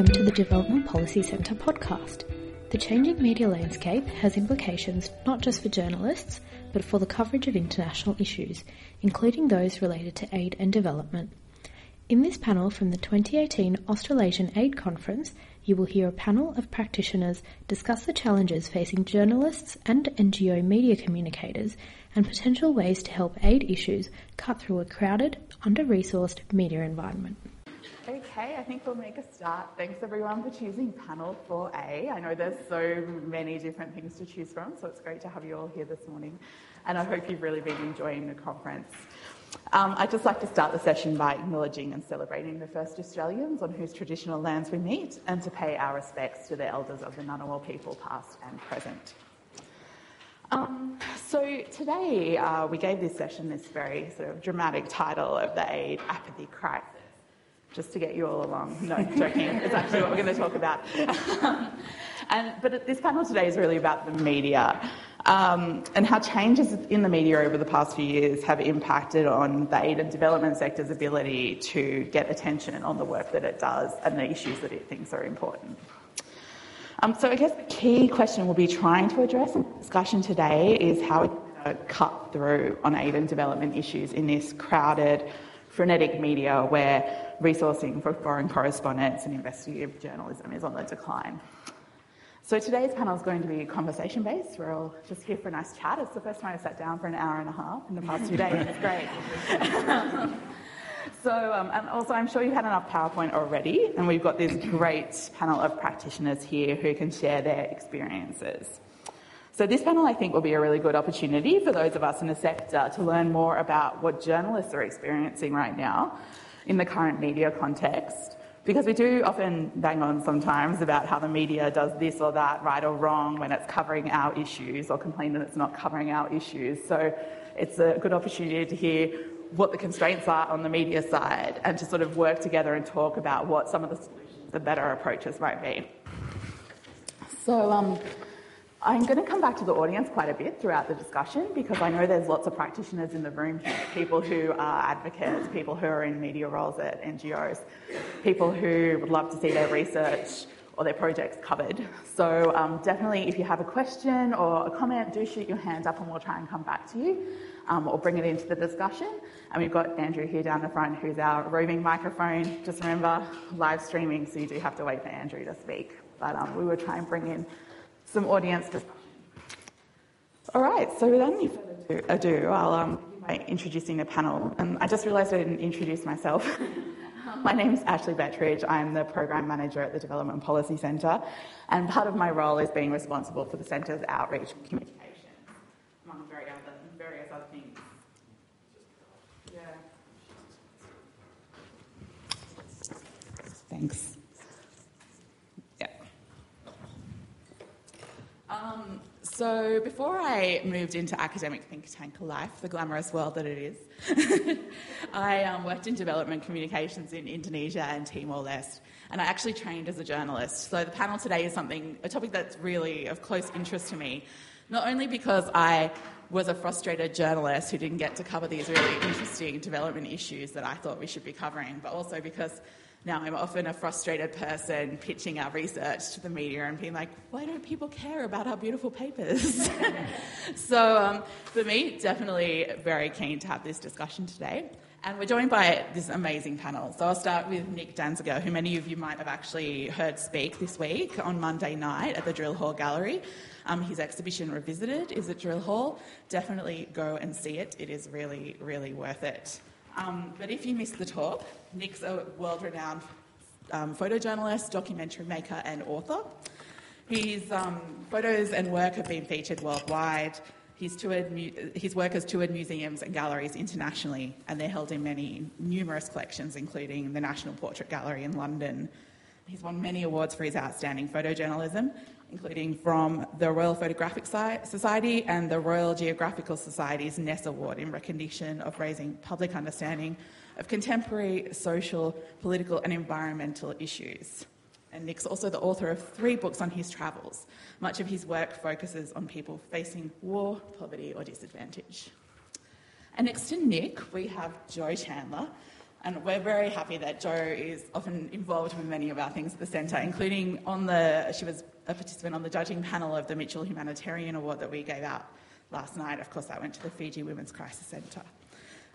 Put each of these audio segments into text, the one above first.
Welcome to the Development Policy Centre podcast. The changing media landscape has implications not just for journalists, but for the coverage of international issues, including those related to aid and development. In this panel from the 2018 Australasian Aid Conference, you will hear a panel of practitioners discuss the challenges facing journalists and NGO media communicators and potential ways to help aid issues cut through a crowded, under resourced media environment. Okay, I think we'll make a start. Thanks everyone for choosing panel 4A. I know there's so many different things to choose from, so it's great to have you all here this morning. And I hope you've really been enjoying the conference. Um, I'd just like to start the session by acknowledging and celebrating the first Australians on whose traditional lands we meet and to pay our respects to the elders of the Ngunnawal people, past and present. Um, so today uh, we gave this session this very sort of dramatic title of the aid apathy crisis just to get you all along. No, joking. it's actually what we're going to talk about. and, but this panel today is really about the media um, and how changes in the media over the past few years have impacted on the aid and development sector's ability to get attention on the work that it does and the issues that it thinks are important. Um, so I guess the key question we'll be trying to address in the discussion today is how we cut through on aid and development issues in this crowded, frenetic media where resourcing for foreign correspondence and investigative journalism is on the decline. So today's panel is going to be conversation based. We're all just here for a nice chat. It's the first time I've sat down for an hour and a half in the past few days. It's great. so, um, and also, I'm sure you've had enough PowerPoint already, and we've got this great panel of practitioners here who can share their experiences. So, this panel I think will be a really good opportunity for those of us in the sector to learn more about what journalists are experiencing right now in the current media context. Because we do often bang on sometimes about how the media does this or that right or wrong when it's covering our issues or complain that it's not covering our issues. So it's a good opportunity to hear what the constraints are on the media side and to sort of work together and talk about what some of the the better approaches might be. So, um, I'm going to come back to the audience quite a bit throughout the discussion because I know there's lots of practitioners in the room people who are advocates, people who are in media roles at NGOs, people who would love to see their research or their projects covered. So um, definitely if you have a question or a comment, do shoot your hand up and we'll try and come back to you um, or bring it into the discussion. And we've got Andrew here down the front who's our roving microphone. Just remember, live streaming, so you do have to wait for Andrew to speak. But um, we will try and bring in some audience discussion. All right, so without any further ado, I'll um, by introducing the panel. And I just realised I didn't introduce myself. my name is Ashlee Betteridge. I'm the Program Manager at the Development Policy Centre, and part of my role is being responsible for the Centre's outreach and communication, among various other things. Yeah. Thanks. Um, so before I moved into academic think tank life, the glamorous world that it is, I um, worked in development communications in Indonesia and Timor-Leste, and I actually trained as a journalist. So the panel today is something, a topic that's really of close interest to me, not only because I was a frustrated journalist who didn't get to cover these really interesting development issues that I thought we should be covering, but also because now, I'm often a frustrated person pitching our research to the media and being like, why don't people care about our beautiful papers? so, um, for me, definitely very keen to have this discussion today. And we're joined by this amazing panel. So I'll start with Nick Danziger, who many of you might have actually heard speak this week on Monday night at the Drill Hall Gallery. Um, his exhibition Revisited is at Drill Hall. Definitely go and see it. It is really, really worth it. Um, but if you missed the talk, Nick's a world renowned um, photojournalist, documentary maker, and author. His um, photos and work have been featured worldwide. His, toured, his work has toured museums and galleries internationally, and they're held in many numerous collections, including the National Portrait Gallery in London. He's won many awards for his outstanding photojournalism, including from the Royal Photographic Society and the Royal Geographical Society's Ness Award in recognition of raising public understanding of contemporary social, political, and environmental issues. And Nick's also the author of three books on his travels. Much of his work focuses on people facing war, poverty, or disadvantage. And next to Nick, we have Jo Chandler, And we're very happy that Jo is often involved with many of our things at the centre, including on the, she was a participant on the judging panel of the Mitchell Humanitarian Award that we gave out last night. Of course, that went to the Fiji Women's Crisis Centre.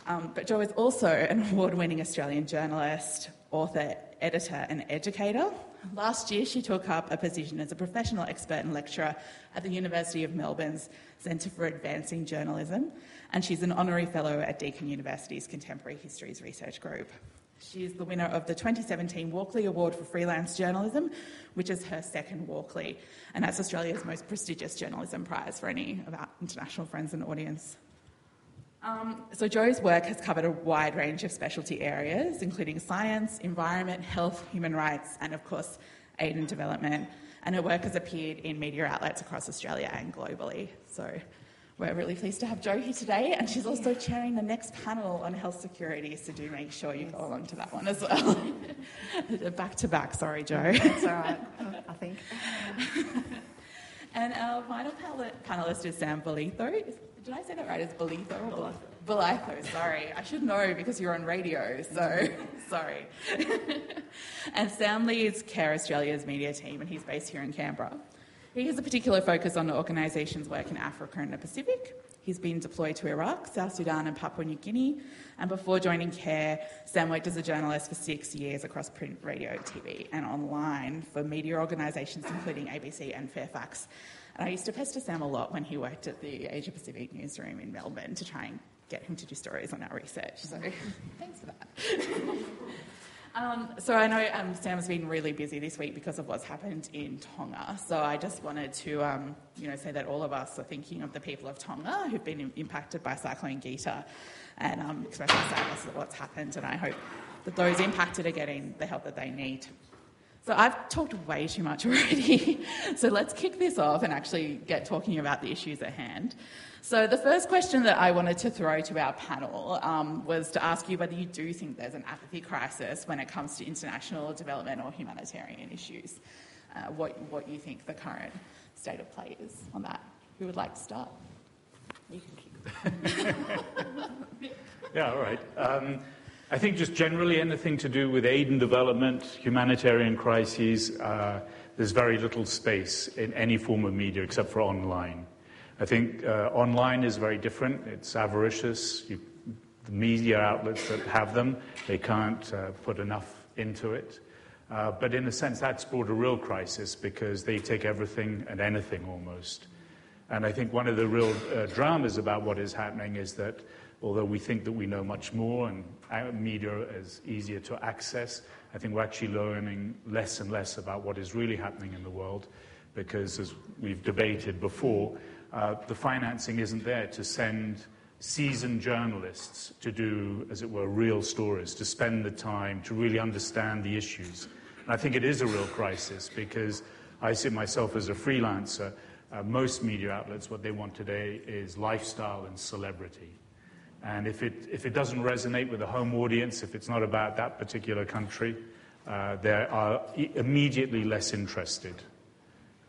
Um, but Jo is also an award winning Australian journalist, author, editor, and educator. Last year, she took up a position as a professional expert and lecturer at the University of Melbourne's Centre for Advancing Journalism, and she's an honorary fellow at Deakin University's Contemporary Histories Research Group. She is the winner of the 2017 Walkley Award for Freelance Journalism, which is her second Walkley, and that's Australia's most prestigious journalism prize for any of our international friends and audience. Um, so, Jo's work has covered a wide range of specialty areas, including science, environment, health, human rights, and of course, aid and development. And her work has appeared in media outlets across Australia and globally. So, we're really pleased to have Jo here today, and she's also chairing the next panel on health security, so do make sure you go along to that one as well. back to back, sorry, Jo. That's all right, I think. and our final panelist is Sam Bolitho. Did I say that right? It's Bolitho or Bolitho? sorry. I should know because you're on radio, so sorry. and Sam leads Care Australia's media team, and he's based here in Canberra. He has a particular focus on the organisation's work in Africa and the Pacific. He's been deployed to Iraq, South Sudan, and Papua New Guinea. And before joining CARE, Sam worked as a journalist for six years across print, radio, TV, and online for media organisations including ABC and Fairfax. And I used to pester Sam a lot when he worked at the Asia Pacific newsroom in Melbourne to try and get him to do stories on our research. So thanks for that. um, so I know um, Sam's been really busy this week because of what's happened in Tonga. So I just wanted to, um, you know, say that all of us are thinking of the people of Tonga who've been impacted by Cyclone Gita, and expressing sadness at what's happened. And I hope that those impacted are getting the help that they need. So I've talked way too much already. so let's kick this off and actually get talking about the issues at hand. So the first question that I wanted to throw to our panel um, was to ask you whether you do think there's an apathy crisis when it comes to international development or humanitarian issues. Uh, what, what you think the current state of play is on that. Who would like to start? You can keep. yeah, all right. Um, I think just generally anything to do with aid and development, humanitarian crises, uh, there's very little space in any form of media except for online. I think uh, online is very different. It's avaricious. You, the media outlets that have them, they can't uh, put enough into it. Uh, but in a sense, that's brought a real crisis because they take everything and anything almost. And I think one of the real uh, dramas about what is happening is that although we think that we know much more and media is easier to access, I think we're actually learning less and less about what is really happening in the world because, as we've debated before, uh, the financing isn't there to send seasoned journalists to do, as it were, real stories, to spend the time to really understand the issues. And I think it is a real crisis because I see myself as a freelancer. Uh, most media outlets, what they want today is lifestyle and celebrity. And if it, if it doesn't resonate with the home audience, if it's not about that particular country, uh, they are immediately less interested.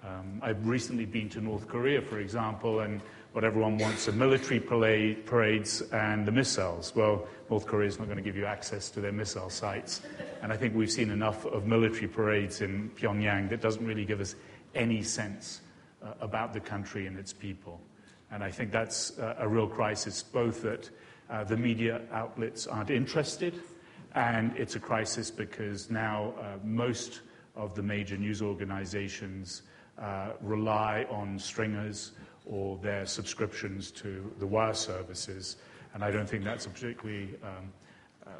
Um, I've recently been to North Korea, for example, and what everyone wants are military parades and the missiles. Well, North Korea is not going to give you access to their missile sites. And I think we've seen enough of military parades in Pyongyang that doesn't really give us any sense uh, about the country and its people. And I think that's uh, a real crisis, both that uh, the media outlets aren't interested, and it's a crisis because now uh, most of the major news organizations uh, rely on stringers or their subscriptions to the wire services, and I don't think that's a particularly um, uh,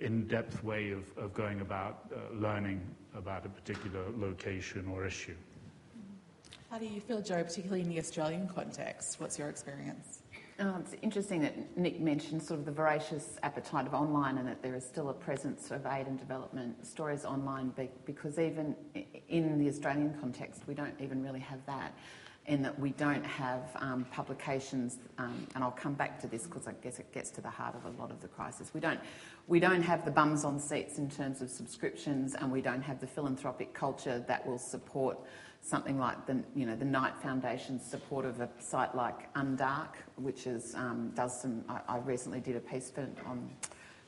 in-depth way of, of, going about uh, learning about a particular location or issue. How do you feel, Jo, particularly in the Australian context? What's your experience? Oh, it's interesting that Nick mentioned sort of the voracious appetite of online and that there is still a presence of aid and development stories online because even in the Australian context, we don't even really have that in that we don't have um, publications, um, and I'll come back to this because I guess it gets to the heart of a lot of the crisis. We don't, we don't have the bums on seats in terms of subscriptions, and we don't have the philanthropic culture that will support something like the, you know, the Knight Foundation's support of a site like Undark, which is, um, does some. I, I, recently did a piece for, on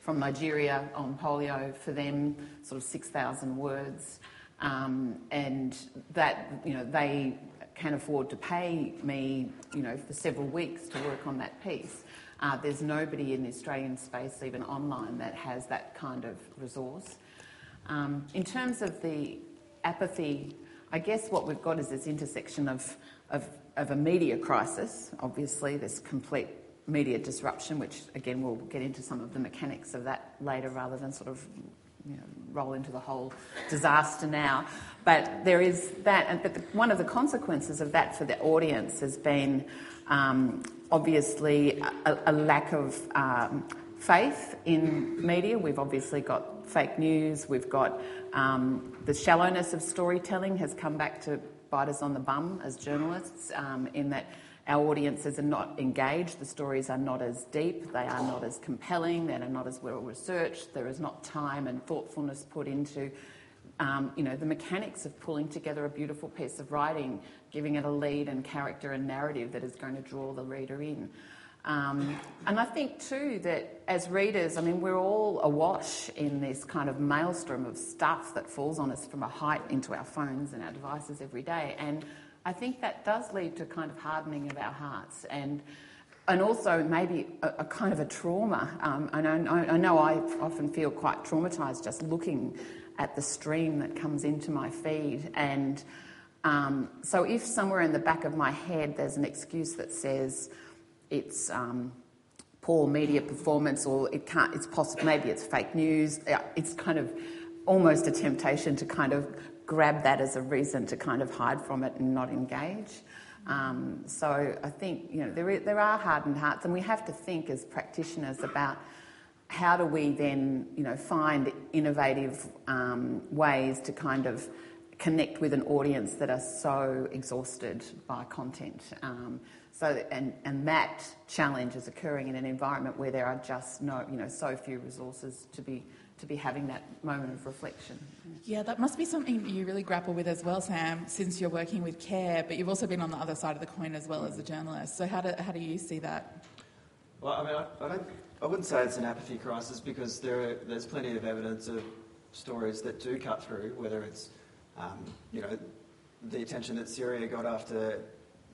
from Nigeria on polio, for them, sort of 6,000 words. Um, and that, you know, they can afford to pay me, you know, for several weeks to work on that piece. Uh, there's nobody in the Australian space, even online, that has that kind of resource. Um, in terms of the apathy, I guess what we've got is this intersection of, of, of a media crisis. Obviously, this complete media disruption, which again we'll get into some of the mechanics of that later rather than sort of you know, roll into the whole disaster now. But there is that, and but the, one of the consequences of that for the audience has been um, obviously a, a, lack of um, faith in media. We've obviously got fake news. We've got um, the shallowness of storytelling has come back to bite us on the bum as journalists, um, in that our audiences are not engaged, the stories are not as deep, they are not as compelling, they are not as well researched, there is not time and thoughtfulness put into um, you know, the mechanics of pulling together a beautiful piece of writing, giving it a lead and character and narrative that is going to draw the reader in. Um, and I think too that as readers, I mean, we're all awash in this kind of maelstrom of stuff that falls on us from a height into our phones and our devices every day. And I think that does lead to kind of hardening of our hearts and and also maybe a, a kind of a trauma. Um, and I, I know I often feel quite traumatised just looking at the stream that comes into my feed. And um, so if somewhere in the back of my head there's an excuse that says it's um, poor media performance or it can't, it's possible, maybe it's fake news, it's kind of almost a temptation to kind of grab that as a reason to kind of hide from it and not engage. Um, so I think you know there, there are hardened hearts, and we have to think as practitioners about how do we then you know find innovative um, ways to kind of connect with an audience that are so exhausted by content. Um, so and and that challenge is occurring in an environment where there are just no you know so few resources to be to be having that moment of reflection. Yeah, that must be something you really grapple with as well, Sam, since you're working with care, but you've also been on the other side of the coin as well as a journalist. So, how do, how do you see that? Well, I mean, I, I, don't, I wouldn't say it's an apathy crisis because there are, there's plenty of evidence of stories that do cut through, whether it's, um, you know, the attention that Syria got after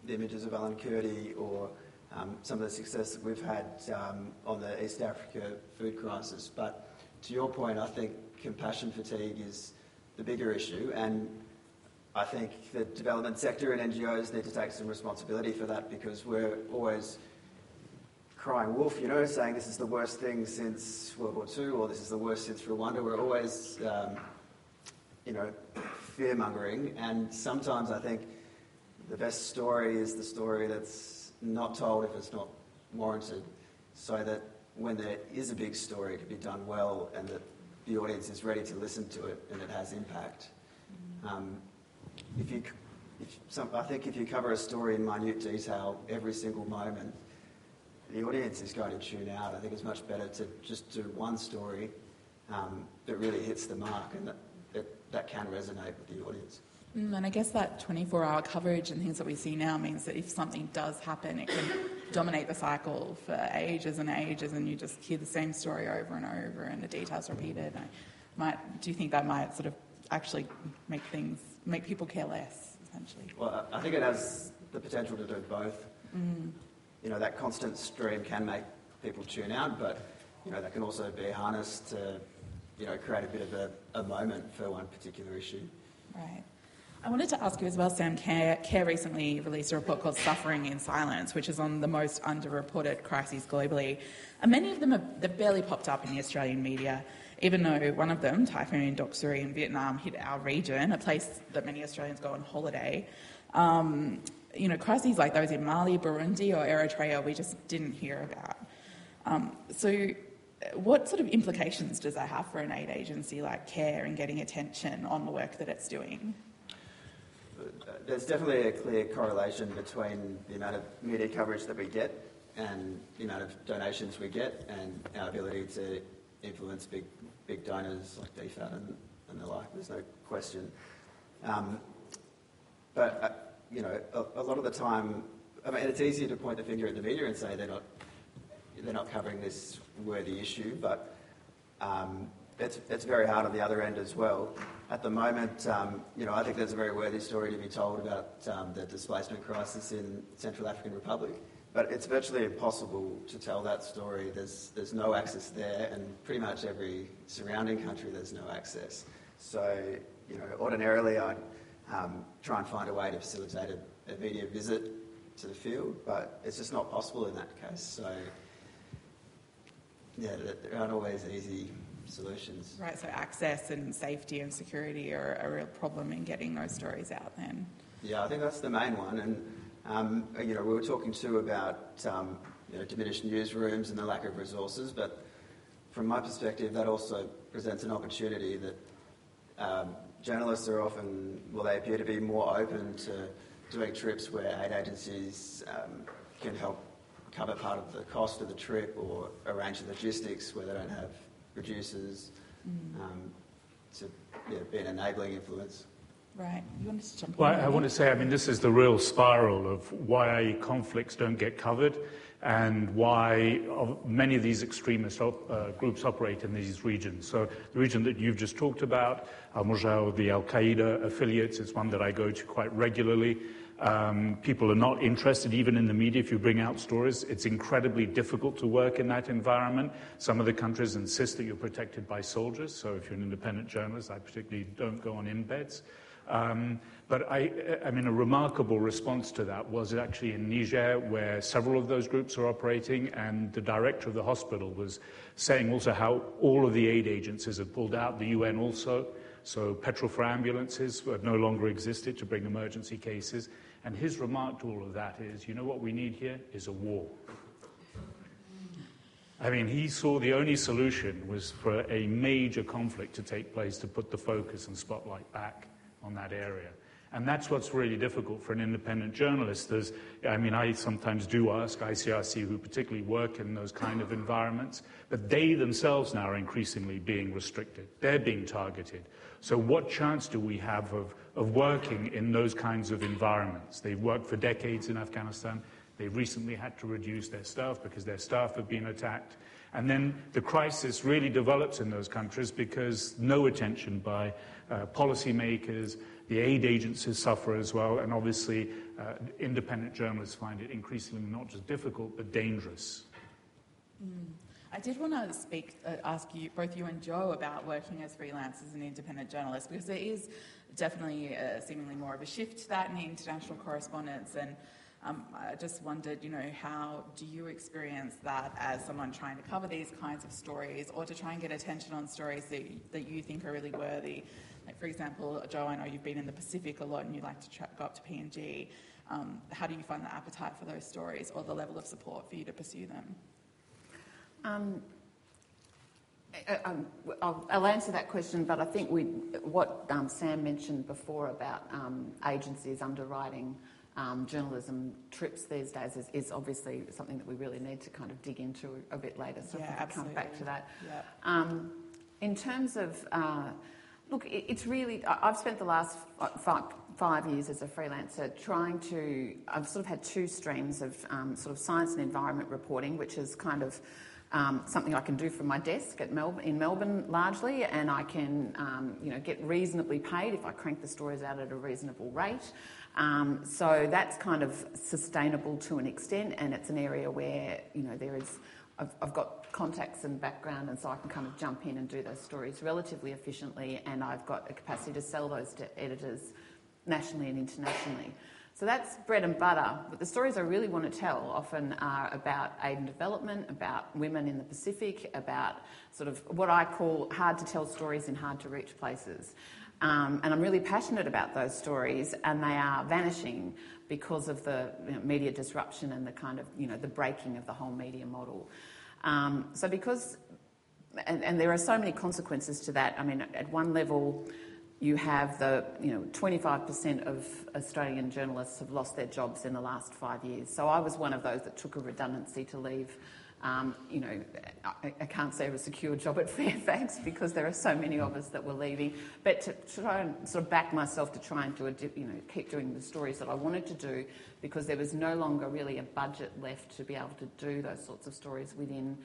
the images of Alan Kurdi or um, some of the success that we've had um, on the East Africa food crisis. But to your point, I think compassion fatigue is the bigger issue, and I think the development sector and NGOs need to take some responsibility for that because we're always crying wolf, you know, saying this is the worst thing since World War II or this is the worst since Rwanda. We're always, um, you know, fear mongering, and sometimes I think the best story is the story that's not told if it's not warranted, so that when there is a big story, it can be done well and that the audience is ready to listen to it and it has impact. Um, if you, if some, I think if you cover a story in minute detail every single moment, the audience is going to tune out. I think it's much better to just do one story um, that really hits the mark and that, that, that can resonate with the audience. Mm, and I guess that 24 hour coverage and things that we see now means that if something does happen, it can dominate the cycle for ages and ages, and you just hear the same story over and over, and the details repeated. I might, do you think that might sort of actually make things, make people care less, essentially? Well, I think it has the potential to do both. Mm. You know, that constant stream can make people tune out, but, you know, that can also be harnessed to, you know, create a bit of a, a moment for one particular issue. Right. I wanted to ask you as well, Sam. Care, Care recently released a report called Suffering in Silence, which is on the most underreported crises globally. And many of them have they've barely popped up in the Australian media, even though one of them, Typhoon Doksuri in Vietnam, hit our region, a place that many Australians go on holiday. Um, you know, crises like those in Mali, Burundi, or Eritrea, we just didn't hear about. Um, so, what sort of implications does that have for an aid agency like CARE in getting attention on the work that it's doing? There's definitely a clear correlation between the amount of media coverage that we get and the amount of donations we get and our ability to influence big, big donors like DFAT and, and the like. There's no question. Um, but, uh, you know, a, a, lot of the time, I mean, it's easier to point the finger at the media and say they're not, they're not covering this worthy issue, but um, it's, it's very hard on the other end as well. At the moment, um, you know, I think there's a very worthy story to be told about um, the displacement crisis in Central African Republic, but it's virtually impossible to tell that story. There's, there's no access there, and pretty much every surrounding country there's no access. So, you know, ordinarily I'd um, try and find a way to facilitate a, a media visit to the field, but it's just not possible in that case. So, yeah, there aren't always easy solutions. Right, so access and safety and security are a real problem in getting those stories out then. Yeah, I think that's the main one. And, um, you know, we were talking too about um, you know, diminished newsrooms and the lack of resources, but from my perspective, that also presents an opportunity that um, journalists are often, well, they appear to be more open to doing trips where aid agencies um, can help cover part of the cost of the trip or arrange the logistics where they don't have producers mm. um, to yeah, be an enabling influence. Right. You want to jump well, in? I, I want to say, I mean, this is the real spiral of why conflicts don't get covered and why many of these extremist op- uh, groups operate in these regions. So the region that you've just talked about, Al-Mujah, the Al-Qaeda affiliates, is one that I go to quite regularly. Um, people are not interested, even in the media, if you bring out stories. It's incredibly difficult to work in that environment. Some of the countries insist that you're protected by soldiers, so if you're an independent journalist, I particularly don't go on embeds. Um, but I, I, mean, a remarkable response to that was actually in Niger, where several of those groups are operating, and the director of the hospital was saying also how all of the aid agencies have pulled out, the UN also. So petrol for ambulances no longer existed to bring emergency cases. And his remark to all of that is, you know what we need here is a war. I mean, he saw the only solution was for a major conflict to take place to put the focus and spotlight back on that area. And that's what's really difficult for an independent journalist. There's, I mean, I sometimes do ask ICRC, who particularly work in those kind of environments, but they themselves now are increasingly being restricted. They're being targeted. So, what chance do we have of, of working in those kinds of environments? They've worked for decades in Afghanistan. They've recently had to reduce their staff because their staff have been attacked. And then the crisis really develops in those countries because no attention by uh, policymakers, the aid agencies suffer as well, and obviously uh, independent journalists find it increasingly not just difficult but dangerous. Mm. I did want to speak, uh, ask you, both you and Jo, about working as freelancers and independent journalists, because there is definitely uh, seemingly more of a shift to that in international correspondence. And um, I just wondered, you know, how do you experience that as someone trying to cover these kinds of stories, or to try and get attention on stories that, that you think are really worthy? Like, for example, Jo, I know you've been in the Pacific a lot, and you like to tra- go up to PNG. Um, how do you find the appetite for those stories, or the level of support for you to pursue them? Um, um, I'll, I'll, answer that question, but I think what um, Sam mentioned before about um, agencies underwriting um, journalism trips these days is, is, obviously something that we really need to kind of dig into a bit later. So yeah, I come back to that. Yeah. Um, in terms of, uh, look, it, it's really, I've spent the last five, five, years as a freelancer trying to, I've sort of had two streams of sort of science and environment reporting, which is kind of um, something I can do from my desk Melbourne, in Melbourne largely, and I can um, you know, get reasonably paid if I crank the stories out at a reasonable rate. Um, so that's kind of sustainable to an extent, and it's an area where you know there is. I've, I've got contacts and background, and so I can kind of jump in and do those stories relatively efficiently, and I've got a capacity to sell those to editors nationally and internationally. So that's bread and butter. But the stories I really want to tell often are about aid and development, about women in the Pacific, about sort of what I call hard to tell stories in hard to reach places. Um, and I'm really passionate about those stories, and they are vanishing because of the you know, media disruption and the kind of, you know, the breaking of the whole media model. Um, so because, and, and there are so many consequences to that. I mean, at one level, you have the, you know, 25% of Australian journalists have lost their jobs in the last five years. So I was one of those that took a redundancy to leave. Um, you know, I, I, can't say I have a secure job at Fairfax because there are so many of us that were leaving. But to, to try and sort of back myself to try and do a, you know, keep doing the stories that I wanted to do because there was no longer really a budget left to be able to do those sorts of stories within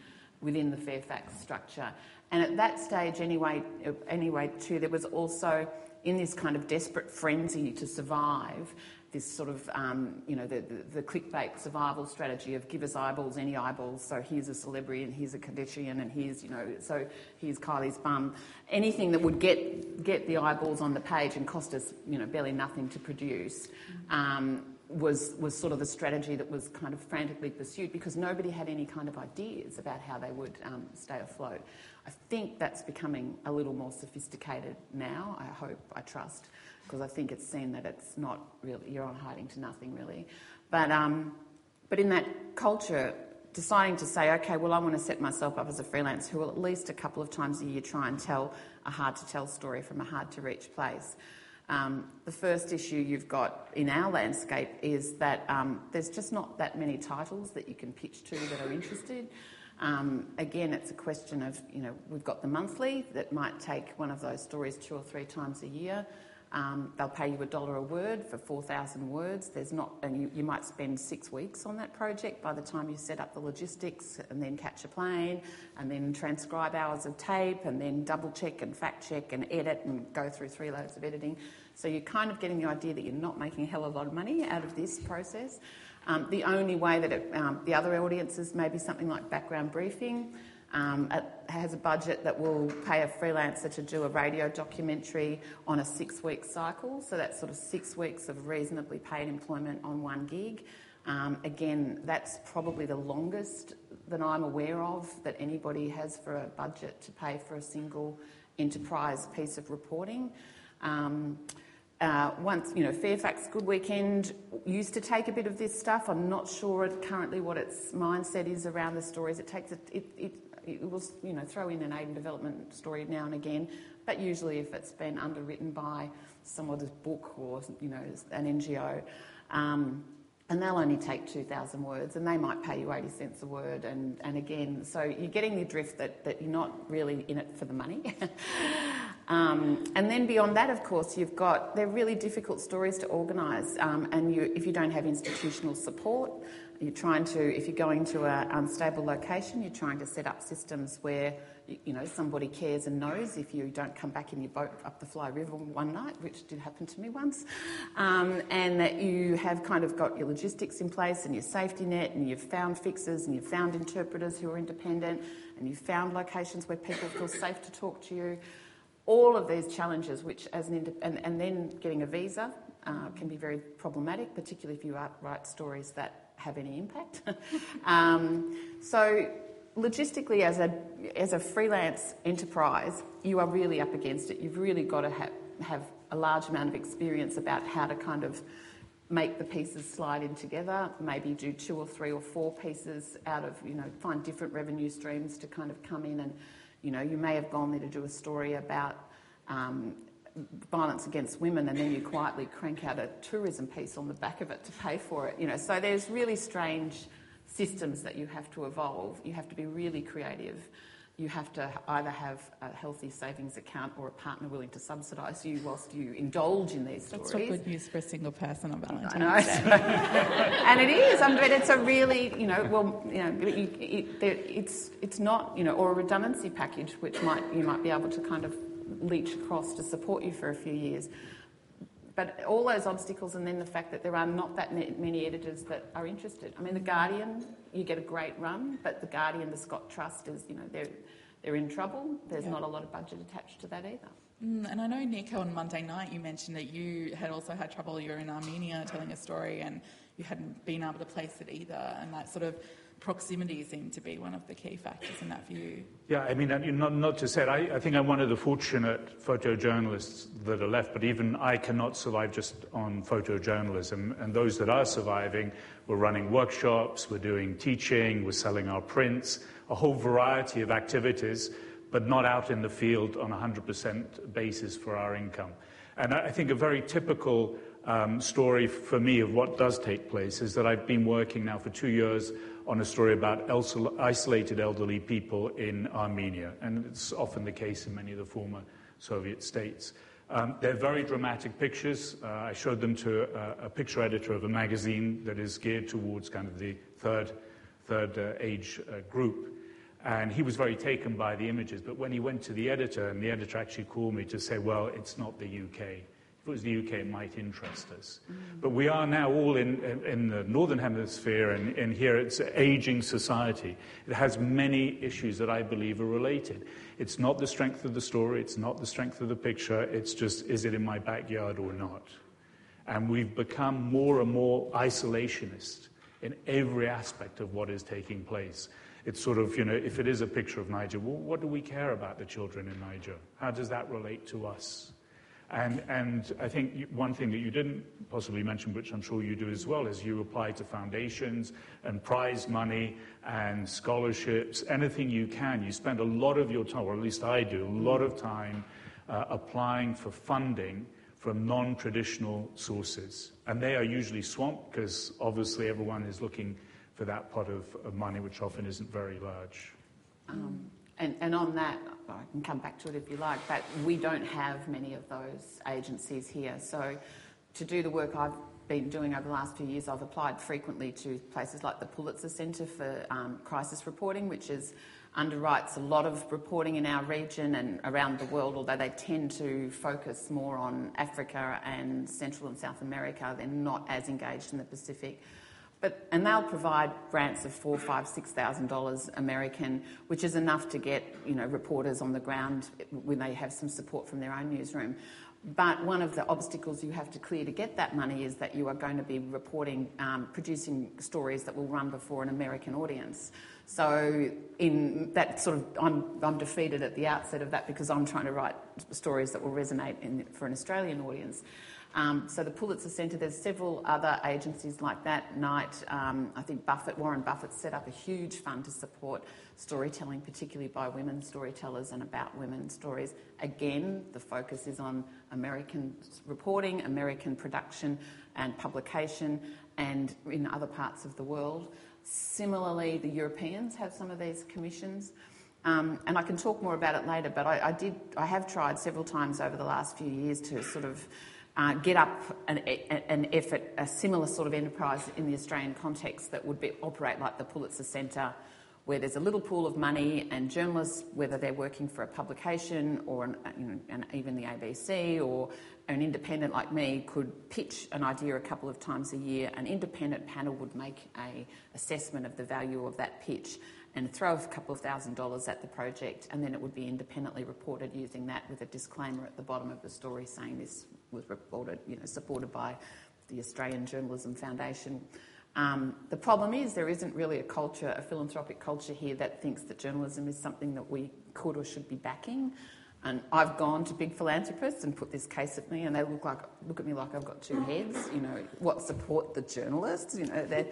within the Fairfax structure. And at that stage, anyway, anyway, too, there was also in this kind of desperate frenzy to survive, this sort of, um, you know, the, the, the, clickbait survival strategy of give us eyeballs, any eyeballs. So here's a celebrity and here's a Kardashian and here's, you know, so here's Kylie's bum. Anything that would get get the eyeballs on the page and cost us, you know, barely nothing to produce. Um, was, was sort of the strategy that was kind of frantically pursued because nobody had any kind of ideas about how they would um, stay afloat. I think that's becoming a little more sophisticated now, I hope, I trust, because I think it's seen that it's not really, you're on hiding to nothing really. But, um, but in that culture, deciding to say, okay, well, I want to set myself up as a freelance who will at least a couple of times a year try and tell a hard to tell story from a hard to reach place. Um, the first issue you've got in our landscape is that um, there's just not that many titles that you can pitch to that are interested. Um, again, it's a question of, you know, we've got the monthly that might take one of those stories two or three times a year. Um, they'll pay you a dollar a word for 4,000 words. There's not, and you, you, might spend six weeks on that project by the time you set up the logistics and then catch a plane and then transcribe hours of tape and then double check and fact check and edit and go through three loads of editing. So you're kind of getting the idea that you're not making a hell of a lot of money out of this process. Um, the only way that it, um, the other audiences, maybe something like background briefing, um, has a budget that will pay a freelancer to do a radio documentary on a six week cycle. So that's sort of six weeks of reasonably paid employment on one gig. Um, again, that's probably the longest that I'm aware of that anybody has for a budget to pay for a single enterprise piece of reporting. Um, uh, once, you know, Fairfax Good Weekend used to take a bit of this stuff. I'm not sure currently what its mindset is around the stories. It takes it, it, it, it will, you know, throw in an aid and development story now and again, but usually if it's been underwritten by someone's book or, you know, an NGO. Um, and they'll only take 2,000 words and they might pay you 80 cents a word. And, and again, so you're getting the drift that, that you're not really in it for the money. Um, and then beyond that, of course, you've got they're really difficult stories to organise, um, and you, if you don't have institutional support, you're trying to if you're going to an unstable location, you're trying to set up systems where you know somebody cares and knows if you don't come back in your boat up the Fly River one night, which did happen to me once, um, and that you have kind of got your logistics in place and your safety net, and you've found fixers and you've found interpreters who are independent, and you've found locations where people feel safe to talk to you all of these challenges, which as an and, and then getting a visa uh, can be very problematic, particularly if you write stories that have any impact. um, so logistically, as a as a freelance enterprise, you are really up against it. You've really got to ha- have a large amount of experience about how to kind of make the pieces slide in together. Maybe do two or three or four pieces out of you know find different revenue streams to kind of come in and you know, you may have gone there to do a story about um, violence against women and then you quietly crank out a tourism piece on the back of it to pay for it. You know, so there's really strange systems that you have to evolve. You have to be really creative. You have to either have a healthy savings account or a partner willing to subsidise you whilst you indulge in these stories. That's not good news for a single person on Valentine's Day. and it is. Um, I mean, it's a really, you know, well, you know, it, it, it's it's not, you know, or a redundancy package which might you might be able to kind of leech across to support you for a few years. But all those obstacles, and then the fact that there are not that many editors that are interested. I mean, The Guardian, you get a great run, but The Guardian, the Scott Trust, is, you know, they're, they're in trouble. There's yeah. not a lot of budget attached to that either. Mm, and I know, Nick, on Monday night you mentioned that you had also had trouble. You were in Armenia telling a story and you hadn't been able to place it either. And that sort of proximity seemed to be one of the key factors in that view. Yeah, I mean, not, not to say, I, I think I'm one of the fortunate photojournalists that are left, but even I cannot survive just on photojournalism. And those that are surviving, we're running workshops, we're doing teaching, we're selling our prints, a whole variety of activities, but not out in the field on a 100% basis for our income. And I think a very typical um, story for me of what does take place is that I've been working now for two years on a story about isolated elderly people in Armenia, and it's often the case in many of the former Soviet states. Um, they're very dramatic pictures. Uh, I showed them to a, a, picture editor of a magazine that is geared towards kind of the third, third uh, age uh, group. And he was very taken by the images. But when he went to the editor, and the editor actually called me to say, well, it's not the UK. If it was the UK, might interest us. Mm. But we are now all in, in, in the Northern Hemisphere, and, and here it's an aging society. It has many issues that I believe are related. It's not the strength of the story, it's not the strength of the picture, it's just, is it in my backyard or not? And we've become more and more isolationist in every aspect of what is taking place. It's sort of, you know, if it is a picture of Niger, well, what do we care about the children in Niger? How does that relate to us? And, and I think one thing that you didn't possibly mention, which I'm sure you do as well, is you apply to foundations and prize money and scholarships, anything you can. You spend a lot of your time, or at least I do, a lot of time uh, applying for funding from non traditional sources. And they are usually swamped because obviously everyone is looking for that pot of, of money, which often isn't very large. Um, and, and on that, I can come back to it if you like, but we don't have many of those agencies here. So to do the work I've been doing over the last few years, I've applied frequently to places like the Pulitzer Centre for um, Crisis Reporting, which is underwrites a lot of reporting in our region and around the world, although they tend to focus more on Africa and Central and South America. They're not as engaged in the Pacific. But, and they'll provide grants of four, five, six thousand dollars American, which is enough to get you know reporters on the ground when they have some support from their own newsroom. But one of the obstacles you have to clear to get that money is that you are going to be reporting, um, producing stories that will run before an American audience. So in that sort of, I'm, I'm defeated at the outset of that because I'm trying to write stories that will resonate in, for an Australian audience. Um, so the Pulitzer Centre, there's several other agencies like that. Knight, um, I think Buffett, Warren Buffett set up a huge fund to support storytelling, particularly by women storytellers and about women's stories. Again, the focus is on American reporting, American production and publication, and in other parts of the world. Similarly, the Europeans have some of these commissions. Um, and I can talk more about it later, but I, I, did, I have tried several times over the last few years to sort of uh, get up an, an, effort, a similar sort of enterprise in the Australian context that would be, operate like the Pulitzer Centre, where there's a little pool of money and journalists, whether they're working for a publication or an, you know, an, even the ABC or an independent like me, could pitch an idea a couple of times a year. An independent panel would make a assessment of the value of that pitch and throw a couple of thousand dollars at the project, and then it would be independently reported using that with a disclaimer at the bottom of the story saying this was reported, you know, supported by the Australian Journalism Foundation. Um, the problem is there isn't really a culture, a philanthropic culture here that thinks that journalism is something that we could or should be backing. And I've gone to big philanthropists and put this case at me, and they look like look at me like I've got two heads. You know, what support the journalists? You know,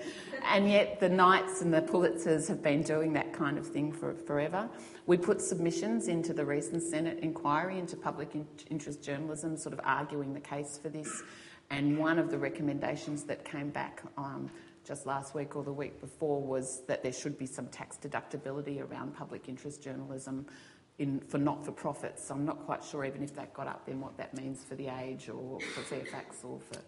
and yet the Knights and the Pulitzers have been doing that kind of thing for forever. We put submissions into the recent Senate inquiry into public interest journalism, sort of arguing the case for this. And one of the recommendations that came back um, just last week or the week before was that there should be some tax deductibility around public interest journalism in, for not-for-profits. So I'm not quite sure even if that got up then what that means for the age or for Fairfax or for,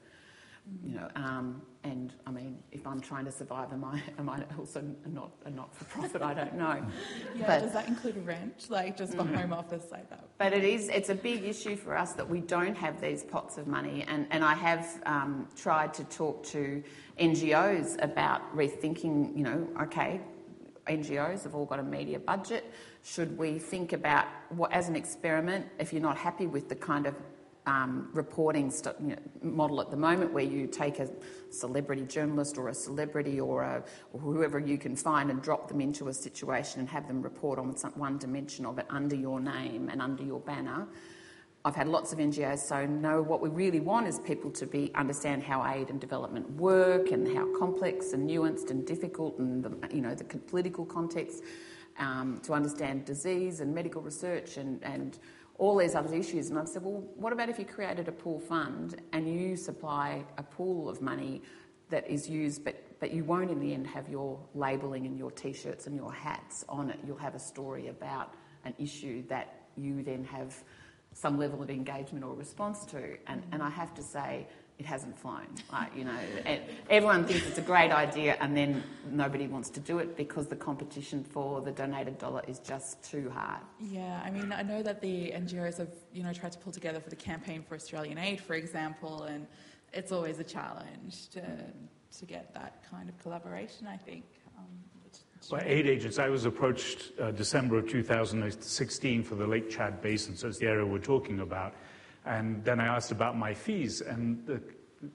you know, um, and I mean, if I'm trying to survive, am I, am I also not a not-for-profit? I don't know. yeah, but, does that include rent? Like, just the mm-hmm. Home Office like that? But it is, it's a big issue for us that we don't have these pots of money. And, and I have um, tried to talk to NGOs about rethinking, you know, okay, NGOs have all got a media budget should we think about what, as an experiment, if you're not happy with the kind of um, reporting st- you know, model at the moment, where you take a celebrity journalist or a celebrity or, a, or, whoever you can find and drop them into a situation and have them report on some, one dimension of it under your name and under your banner. I've had lots of NGOs, so no. What we really want is people to be understand how aid and development work and how complex and nuanced and difficult and the, you know the political context um, to understand disease and medical research and, and all these other issues. And I've said, well, what about if you created a pool fund and you supply a pool of money that is used, but, but you won't in the end have your labelling and your t shirts and your hats on it. You'll have a story about an issue that you then have some level of engagement or response to. And, and I have to say, it hasn't flown. Like, you know, everyone thinks it's a great idea and then nobody wants to do it because the competition for the donated dollar is just too hard. Yeah, I mean, I know that the NGOs have, you know, tried to pull together for the campaign for Australian aid, for example, and it's always a challenge to, to get that kind of collaboration, I think. Um, well, aid agents, I was approached uh, December of 2016 for the Lake Chad Basin, so it's the area we're talking about. And then I asked about my fees, and the,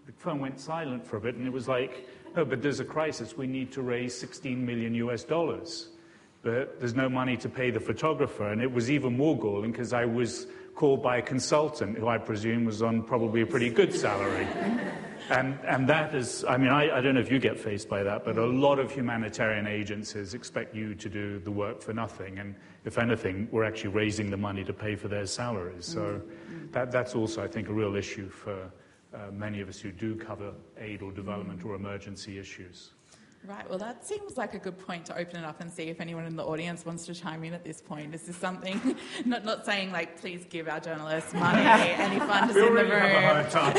the phone went silent for a bit, and it was like, oh, but there's a crisis. We need to raise 16 million US dollars. But there's no money to pay the photographer. And it was even more galling because I was called by a consultant who I presume was on probably a pretty good salary. And, and that is, I mean, I, I, don't know if you get faced by that, but a lot of humanitarian agencies expect you to do the work for nothing. And if anything, we're actually raising the money to pay for their salaries. So mm-hmm. That, that's also, I think, a real issue for uh, many of us who do cover aid or development or emergency issues. Right, well, that seems like a good point to open it up and see if anyone in the audience wants to chime in at this point. Is this something, not, not saying like, please give our journalists money, any funders in the room. Time,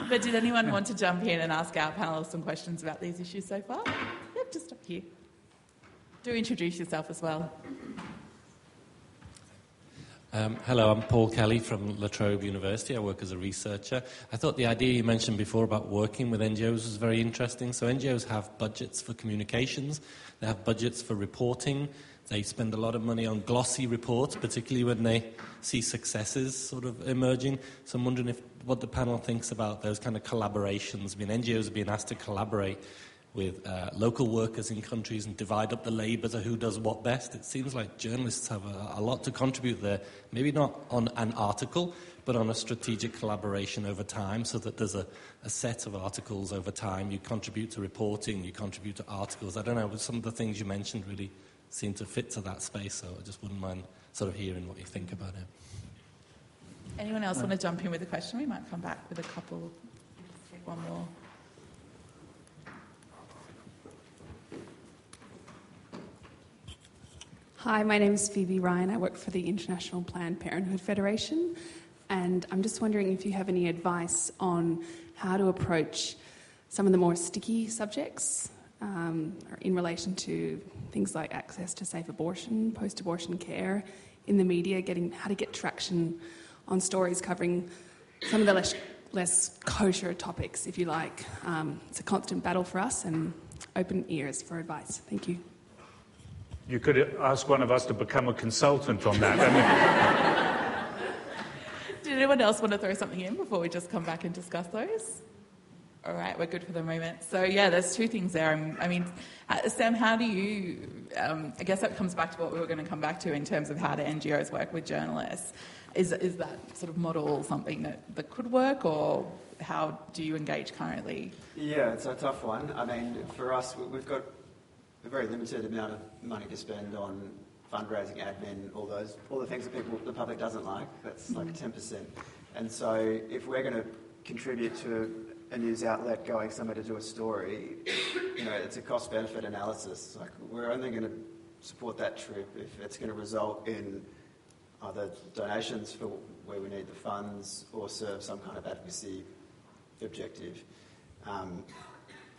but did anyone want to jump in and ask our panelists some questions about these issues so far? Yep, just up here. Do introduce yourself as well. Um, hello, I'm Paul Kelly from La Trobe University. I work as a researcher. I thought the idea you mentioned before about working with NGOs was very interesting. So, NGOs have budgets for communications, they have budgets for reporting, they spend a lot of money on glossy reports, particularly when they see successes sort of emerging. So, I'm wondering if what the panel thinks about those kind of collaborations. I mean, NGOs are being asked to collaborate with uh, local workers in countries and divide up the labour to who does what best. It seems like journalists have a, a, lot to contribute there, maybe not on an article, but on a strategic collaboration over time so that there's a, a set of articles over time. You contribute to reporting, you contribute to articles. I don't know, but some of the things you mentioned really seem to fit to that space, so I just wouldn't mind sort of hearing what you think about it. Anyone else want to jump in with a question? We might come back with a couple, one more. Hi, my name is Phoebe Ryan. I work for the International Planned Parenthood Federation, and I'm just wondering if you have any advice on how to approach some of the more sticky subjects um, in relation to things like access to safe abortion, post abortion care in the media, getting how to get traction on stories covering some of the less, less kosher topics, if you like. Um, it's a constant battle for us, and open ears for advice. Thank you. You could ask one of us to become a consultant on that. Did anyone else want to throw something in before we just come back and discuss those? All right, we're good for the moment. So, yeah, there's two things there. I mean, uh, Sam, how do you, um, I guess that comes back to what we were going to come back to in terms of how do NGOs work with journalists. Is, is that sort of model something that, that could work, or how do you engage currently? Yeah, it's a tough one. I mean, for us, we've got a very limited amount of money to spend on fundraising, admin, all those, all the things that people, the public doesn't like. That's like ten percent. And so, if we're going to contribute to a news outlet going somewhere to do a story, you know, it's a cost-benefit analysis. Like, we're only going to support that trip if it's going to result in either donations for where we need the funds or serve some kind of advocacy objective. Um,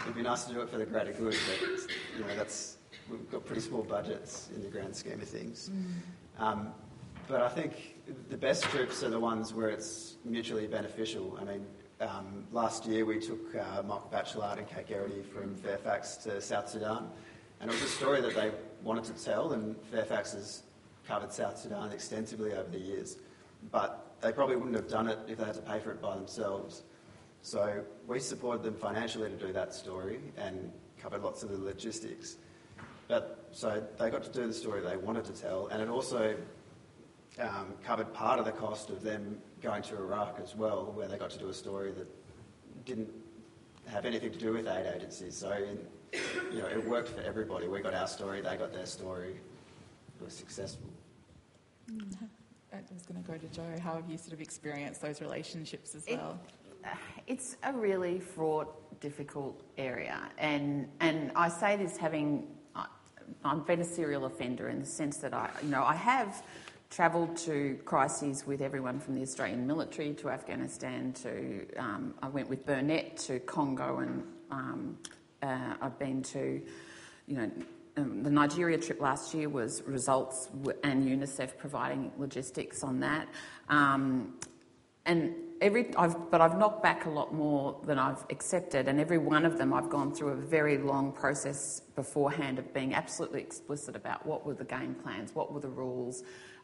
it'd be nice to do it for the greater good, but you know that's we've got pretty small budgets in the grand scheme of things. Mm. Um, but I think the best trips are the ones where it's mutually beneficial. I mean, um, last year we took uh, Michael Bachelard and Kate Geraghty from Fairfax to South Sudan, and it was a story that they wanted to tell, and Fairfax has covered South Sudan extensively over the years. But they probably wouldn't have done it if they had to pay for it by themselves. So we supported them financially to do that story and covered lots of the logistics. But so they got to do the story they wanted to tell, and it also um, covered part of the cost of them going to Iraq as well, where they got to do a story that didn't have anything to do with aid agencies. So in, you know, it worked for everybody. We got our story, they got their story. It was successful. Mm-hmm. I was going to go to Jo. How have you sort of experienced those relationships as well? It, it's a really fraught, difficult area. And, and I say this having, I've been a serial offender in the sense that I, you know, I have travelled to crises with everyone from the Australian military to Afghanistan to um, I went with Burnett to Congo and um, uh, I've been to, you know, um, the Nigeria trip last year was results and UNICEF providing logistics on that. Um, and every, I've, but I've knocked back a lot more than I've accepted, and every one of them I've gone through a very long process beforehand of being absolutely explicit about what were the game plans, what were the rules,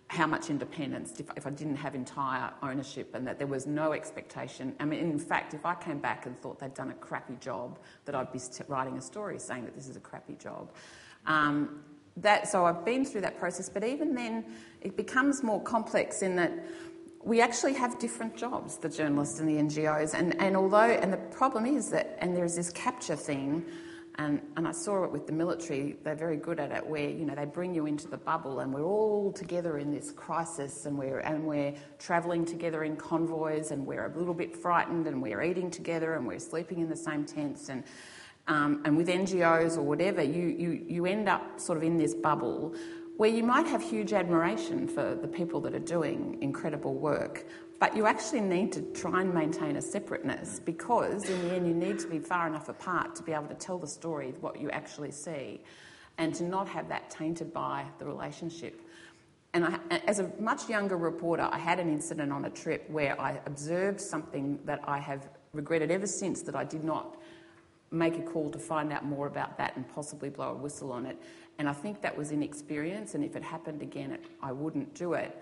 how much independence, if, if I didn't have entire ownership, and that there was no expectation. I mean, in fact, if I came back and thought they'd done a crappy job, that I'd be writing a story saying that this is a crappy job. Um, that, so I've been through that process, but even then, it becomes more complex in that we actually have different jobs, the journalists and the NGOs, and, and although, and the problem is that, and there's this capture thing, and, and I saw it with the military, they're very good at it, where, you know, they bring you into the bubble and we're all together in this crisis and we're, and we're travelling together in convoys and we're a little bit frightened and we're eating together and we're sleeping in the same tents and, um, and with NGOs or whatever, you, you, you end up sort of in this bubble where you might have huge admiration for the people that are doing incredible work, but you actually need to try and maintain a separateness because, in the end, you need to be far enough apart to be able to tell the story, what you actually see, and to not have that tainted by the relationship. And I, as a much younger reporter, I had an incident on a trip where I observed something that I have regretted ever since that I did not make a call to find out more about that and possibly blow a whistle on it. And I think that was inexperience, and if it happened again, it, I wouldn't do it.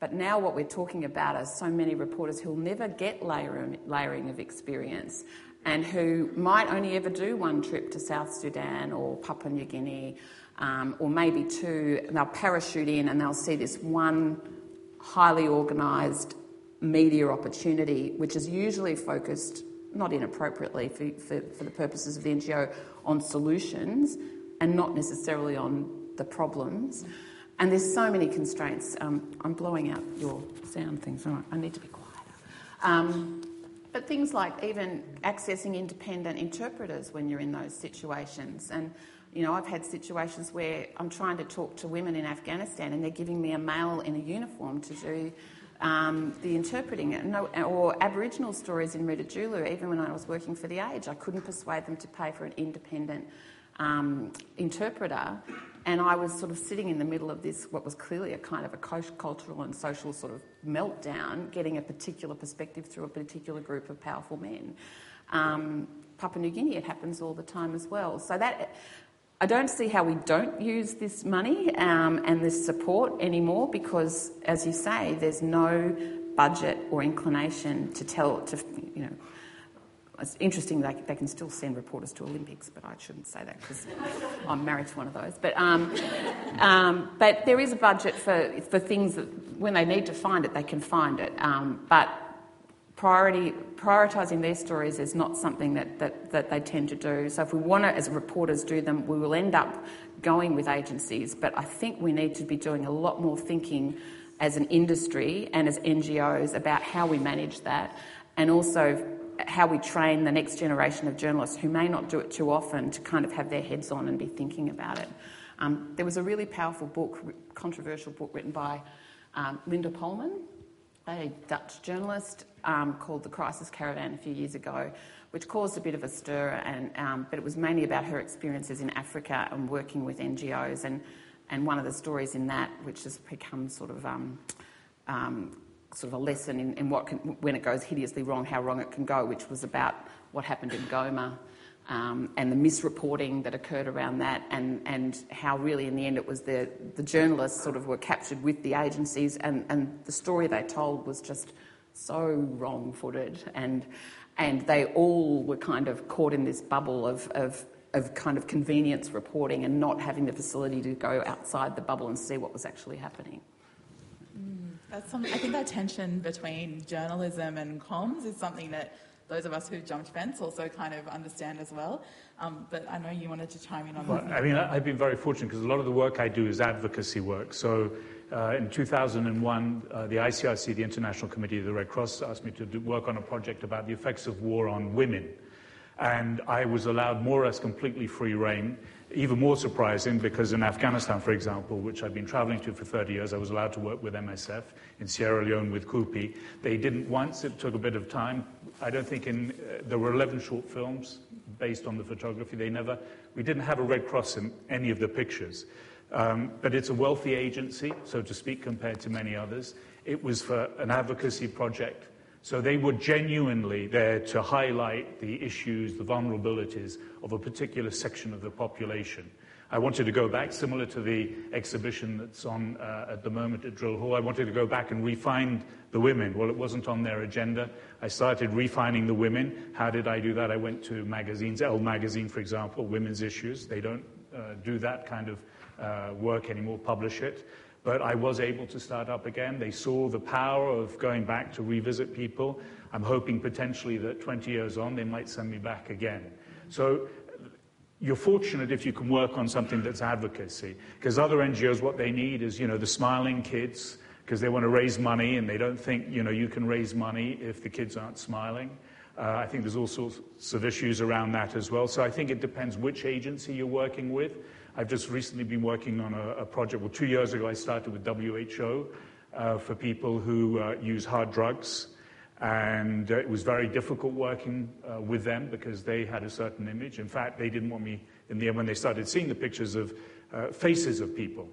But now, what we're talking about are so many reporters who'll never get layering, layering of experience and who might only ever do one trip to South Sudan or Papua New Guinea um, or maybe two. And they'll parachute in and they'll see this one highly organised media opportunity, which is usually focused, not inappropriately for, for, for the purposes of the NGO, on solutions and not necessarily on the problems. And there's so many constraints. Um, I'm blowing out your sound things. All right, I need to be quieter. Um, but things like even accessing independent interpreters when you're in those situations. And, you know, I've had situations where I'm trying to talk to women in Afghanistan and they're giving me a male in a uniform to do um, the interpreting. Or Aboriginal stories in Ridodoula, even when I was working for The Age, I couldn't persuade them to pay for an independent um, interpreter, and I was sort of sitting in the middle of this, what was clearly a kind of a cultural and social sort of meltdown, getting a particular perspective through a particular group of powerful men. Um, Papua New Guinea, it happens all the time as well. So that I don't see how we don't use this money um, and this support anymore because, as you say, there's no budget or inclination to tell to you know it's interesting that they can still send reporters to Olympics, but I shouldn't say that because I'm married to one of those. But, um, um, but there is a budget for, for things that when they need to find it, they can find it. Um, but priority, prioritising their stories is not something that, that, that they tend to do. So if we want to, as reporters, do them, we will end up going with agencies. But I think we need to be doing a lot more thinking as an industry and as NGOs about how we manage that and also how we train the next generation of journalists who may not do it too often to kind of have their heads on and be thinking about it. Um, there was a really powerful book, controversial book written by um, Linda Polman, a Dutch journalist, um, called The Crisis Caravan a few years ago, which caused a bit of a stir, and, um, but it was mainly about her experiences in Africa and working with NGOs. And, and one of the stories in that, which has become sort of um, um, sort of a lesson in, in what can, when it goes hideously wrong, how wrong it can go, which was about what happened in Goma um, and the misreporting that occurred around that, and, and how really in the end it was the, the journalists sort of were captured with the agencies, and, and the story they told was just so wrong footed, and, and they all were kind of caught in this bubble of, of of kind of convenience reporting and not having the facility to go outside the bubble and see what was actually happening. That's some, I think that tension between journalism and comms is something that those of us who've jumped fence also kind of understand as well. Um, but I know you wanted to chime in on well, that. I mean, I've been very fortunate because a lot of the work I do is advocacy work. So uh, in 2001, uh, the ICRC, the International Committee of the Red Cross, asked me to do work on a project about the effects of war on women. And I was allowed more or less completely free reign even more surprising because in Afghanistan, for example, which I've been traveling to for 30 years, I was allowed to work with MSF. In Sierra Leone with CUPI, they didn't once. It took a bit of time. I don't think in uh, there were 11 short films based on the photography. They never. We didn't have a Red Cross in any of the pictures. Um, but it's a wealthy agency, so to speak, compared to many others. It was for an advocacy project. So they were genuinely there to highlight the issues, the vulnerabilities of a particular section of the population. I wanted to go back, similar to the exhibition that's on uh, at the moment at Drill Hall. I wanted to go back and refine the women. Well, it wasn't on their agenda. I started refining the women. How did I do that? I went to magazines, Elle Magazine, for example, women's issues. They don't uh, do that kind of uh, work anymore, publish it. But I was able to start up again. They saw the power of going back to revisit people. I'm hoping potentially that 20 years on, they might send me back again. So you're fortunate if you can work on something that's advocacy. Because other NGOs, what they need is, you know, the smiling kids, because they want to raise money and they don't think, you know, you can raise money if the kids aren't smiling. Uh, I think there's all sorts of issues around that as well. So I think it depends which agency you're working with. I've just recently been working on a, a project. Well, two years ago, I started with WHO uh, for people who uh, use hard drugs. And uh, it was very difficult working uh, with them because they had a certain image. In fact, they didn't want me, in the end, when they started seeing the pictures of uh, faces of people,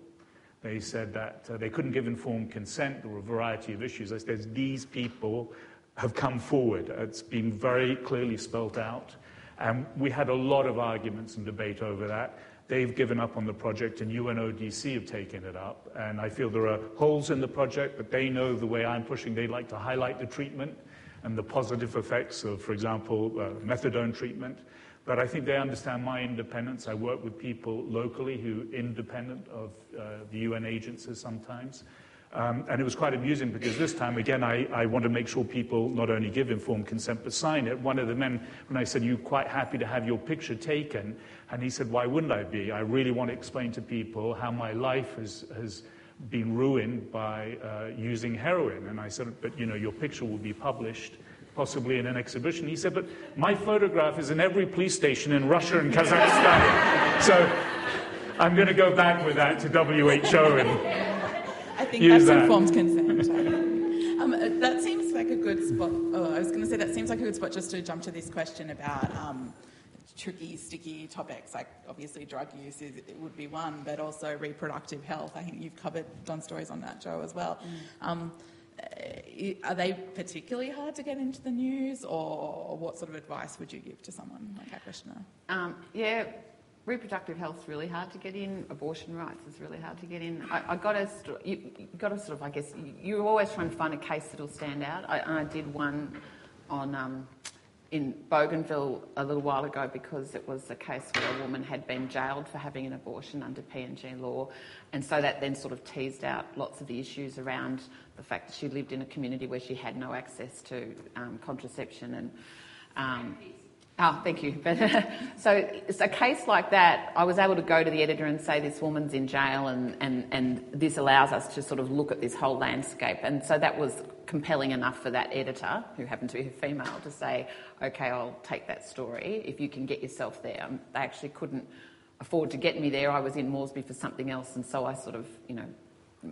they said that they couldn't give informed consent. There were a variety of issues. I said, these people have come forward. It's been very clearly spelt out. And we had a lot of arguments and debate over that. They've given up on the project, and UNODC have taken it up. And I feel there are holes in the project, but they know the way I'm pushing. They like to highlight the treatment and the positive effects of, for example, uh, methadone treatment. But I think they understand my independence. I work with people locally who independent of uh, the UN agencies sometimes. Um, and it was quite amusing because this time, again, I, I want to make sure people not only give informed consent but sign it. One of the men, when I said, You're quite happy to have your picture taken, and he said, Why wouldn't I be? I really want to explain to people how my life has, has been ruined by uh, using heroin. And I said, But you know, your picture will be published possibly in an exhibition. He said, But my photograph is in every police station in Russia and Kazakhstan. so I'm going to go back with that to WHO and. I think that's that. informed consent. um, uh, that seems like a good spot. Oh, I was going to say that seems like a good spot just to jump to this question about um, tricky, sticky topics, like obviously drug use is, it would be one, but also reproductive health. I think you've covered done stories on that, Jo, as well. Mm. Um, eh, are they particularly hard to get into the news, or what sort of advice would you give to someone like our questioner? Um, yeah, reproductive health is really hard to get in. Abortion rights is really hard to get in. I, I got to, you, got sort of, I guess, you, are always trying to find a case that'll stand out. I, I did one on um, in Bougainville a little while ago because it was a case where a woman had been jailed for having an abortion under PNG law. And so that then sort of teased out lots of the issues around the fact that she lived in a community where she had no access to um, contraception and. Um, Oh, thank you. So it's a case like that, I was able to go to the editor and say, this woman's in jail and, and, and this allows us to sort of look at this whole landscape. And so that was compelling enough for that editor, who happened to be a female, to say, okay, I'll take that story if you can get yourself there. Um, they actually couldn't afford to get me there. I was in Moresby for something else, and so I sort of, you know,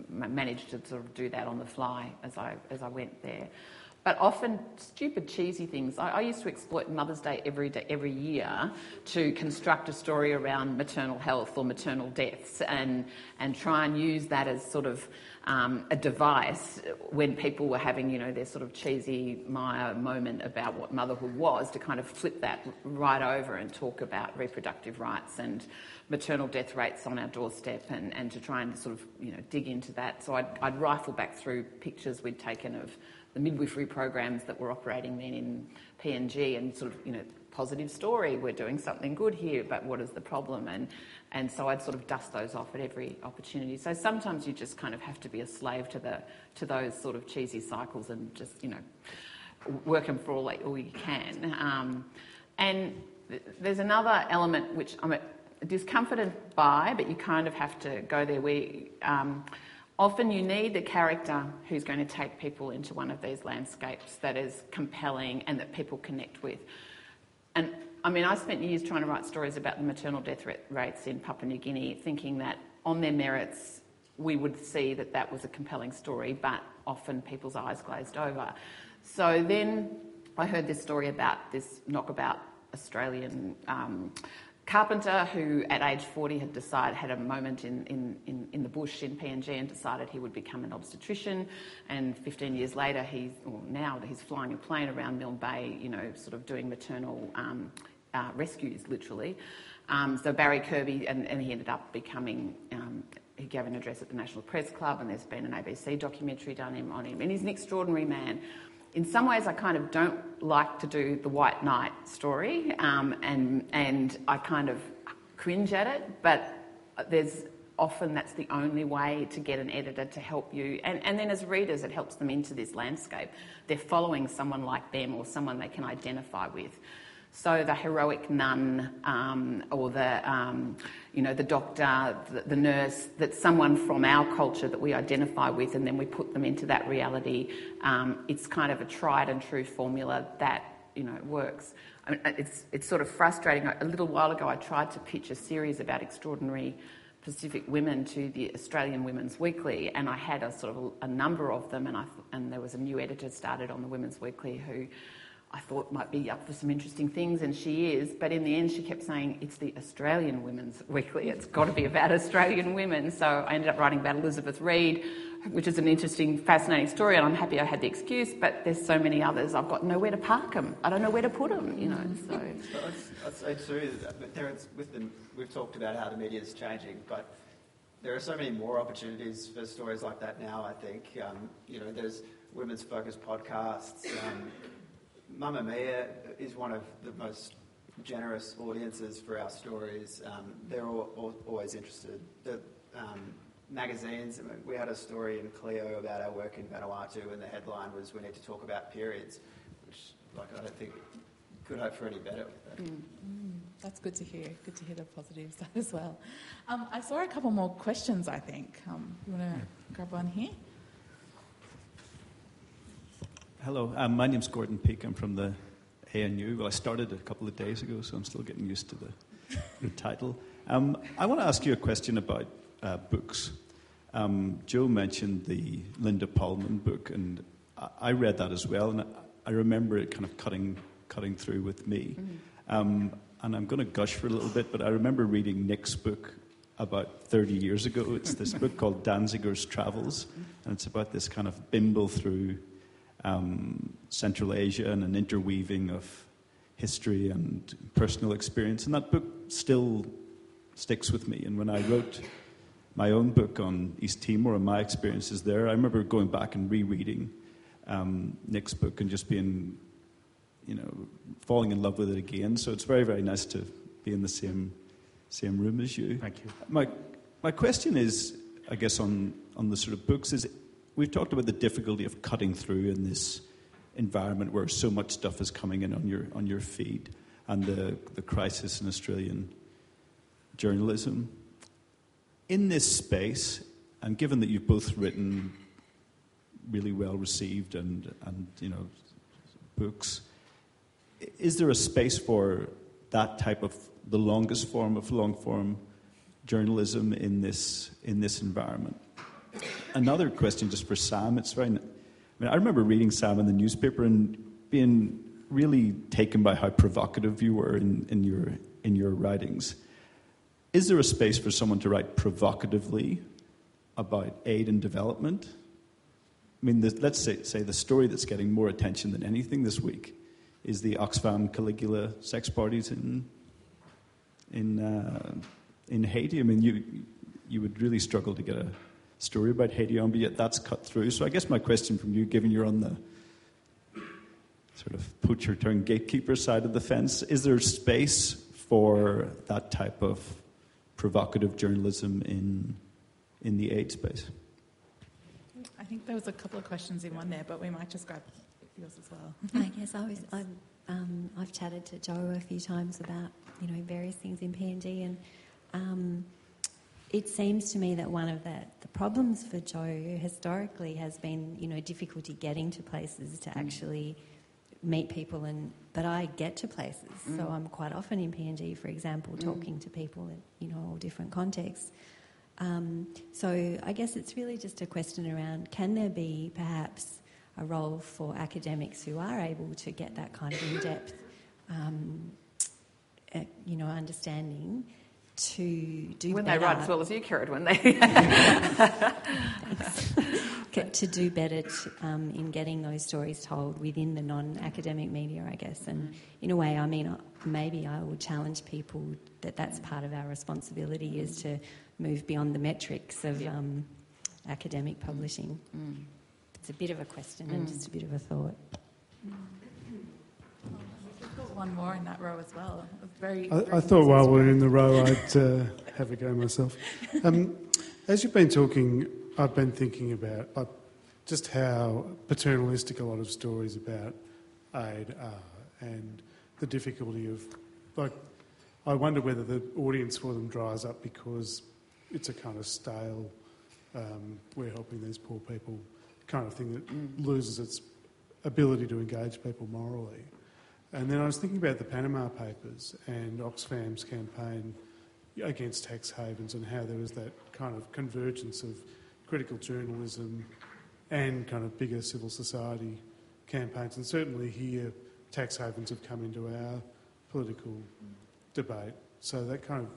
managed to sort of do that on the fly as I, as I went there but often stupid, cheesy things. I, I, used to exploit Mother's Day every, day every year to construct a story around maternal health or maternal deaths and, and try and use that as sort of um, a device when people were having, you know, their sort of cheesy Maya moment about what motherhood was to kind of flip that right over and talk about reproductive rights and maternal death rates on our doorstep and, and to try and sort of, you know, dig into that. So I'd, I'd rifle back through pictures we'd taken of the midwifery programs that were operating then in PNG and sort of, you know, positive story, we're doing something good here, but what is the problem? And, and so I'd sort of dust those off at every opportunity. So sometimes you just kind of have to be a slave to, the, to those sort of cheesy cycles and just, you know, work them for all, all you can. Um, and th- there's another element which I'm discomforted by, but you kind of have to go there. We, um, Often you need a character who's going to take people into one of these landscapes that is compelling and that people connect with. And I mean, I spent years trying to write stories about the maternal death rates in Papua New Guinea, thinking that on their merits, we would see that that was a compelling story, but often people's eyes glazed over. So then I heard this story about this knockabout Australian um, carpenter who, at age 40, had decided, had a moment in, in, in, in, the bush in PNG and decided he would become an obstetrician. And 15 years later, he's, now he's flying a plane around Milne Bay, you know, sort of doing maternal um, uh, rescues, literally. Um, so Barry Kirby, and, and, he ended up becoming um, he gave an address at the National Press Club, and there's been an ABC documentary done on him. And he's an extraordinary man. In some ways, I kind of don't like to do the White Knight story, um, and and I kind of cringe at it. But there's often that's the only way to get an editor to help you. And, and then as readers, it helps them into this landscape. They're following someone like them or someone they can identify with. So the heroic nun um, or the, um, you know, the doctor, the, the, nurse, that's someone from our culture that we identify with and then we put them into that reality. Um, it's kind of a tried and true formula that, you know, works. I mean, it's, it's sort of frustrating. A little while ago I tried to pitch a series about extraordinary Pacific women to the Australian Women's Weekly, and I had a sort of a number of them, and, I, and there was a new editor started on the Women's Weekly who I thought might be up for some interesting things, and she is. But in the end, she kept saying, It's the Australian Women's Weekly. It's got to be about Australian women. So I ended up writing about Elizabeth Reed, which is an interesting, fascinating story, and I'm happy I had the excuse, but there's so many others. I've got nowhere to park them. I don't know where to put them, you know. So, I'd, say too is, with the, we've talked about how the media is changing, but there are so many more opportunities for stories like that now, I think. Um, you know, there's women's focused podcasts. Um, Mamamia is one of the most generous audiences for our stories. Um, they're all, all, always interested. The um, magazines, we had a story in Clio about our work in Vanuatu, and the headline was "We need to talk about periods," which, like, I don't think could hope for any better with that. Mm. Mm, that's good to hear. Good to hear the positive side as well. Um, I saw a couple more questions. I think um, you want to grab one here. Hello, um, my name's Gordon Peake. I'm from the ANU. Well, I started a couple of days ago, so I'm still getting used to the, the title. Um, I want to ask you a question about uh, books. Um, Jo mentioned the Linda Polman book, and I, I read that as well, and I, I, remember it kind of cutting, cutting through with me. Mm-hmm. and I'm going to gush for a little bit, but I remember reading Nick's book about 30 years ago. It's this book called Danziger's Travels, and it's about this kind of bimble through um, Central Asia and an interweaving of history and personal experience. And that book still sticks with me. And when I wrote my own book on East Timor and my experiences there, I remember going back and rereading um, Nick's book and just being, you know, falling in love with it again. So it's very, very nice to be in the same same room as you. Thank you. My my question is, I guess, on on the sort of books is we've talked about the difficulty of cutting through in this environment where so much stuff is coming in on your on your feed and the, the crisis in Australian journalism. In this space, and given that you've both written really well received and, and you know books, is there a space for that type of the longest form of long form journalism in this in this environment? Another question just for Sam. It's very. I mean, I remember reading Sam in the newspaper and being really taken by how provocative you were in, in your in your writings. Is there a space for someone to write provocatively about aid and development? I mean, the, let's say, say the story that's getting more attention than anything this week is the Oxfam Caligula sex parties in in uh, in Haiti. I mean, you you would really struggle to get a story about Haiti on, but yet that's cut through. So I guess my question from you, given you're on the sort of poacher turn gatekeeper side of the fence, is there space for that type of provocative journalism in in the aid space? I think there was a couple of questions in one there, but we might just grab yours as well. I guess I was. I've, um, I've chatted to Jo a few times about you know various things in PNG and. Um, it seems to me that one of the, the problems for Jo historically has been, you know, difficulty getting to places to mm. actually meet people and but I get to places. Mm. So I'm quite often in PNG, for example, mm. talking to people in you know all different contexts. Um, so I guess it's really just a question around can there be perhaps a role for academics who are able to get that kind of in-depth, um, uh, you know, understanding to do when better. they write as well as you, Karen, when they get to do better to, um, in getting those stories told within the non-academic media, I guess. And in a way, I mean, uh, maybe I will challenge people that that's part of our responsibility is to move beyond the metrics of um, academic publishing. Mm. It's a bit of a question mm. and just a bit of a thought. Mm. One more in that row as well. Very, I, I thought while we're in the row, I'd uh, have a go myself. Um, as you've been talking, I've been thinking about like, just how paternalistic a lot of stories about aid are and the difficulty of, like, I wonder whether the audience for them dries up because it's a kind of stale, um, we're helping these poor people kind of thing that loses its ability to engage people morally. And then I was thinking about the Panama Papers and Oxfam's campaign against tax havens and how there was that kind of convergence of critical journalism and kind of bigger civil society campaigns. And certainly here, tax havens have come into our political debate. So that kind of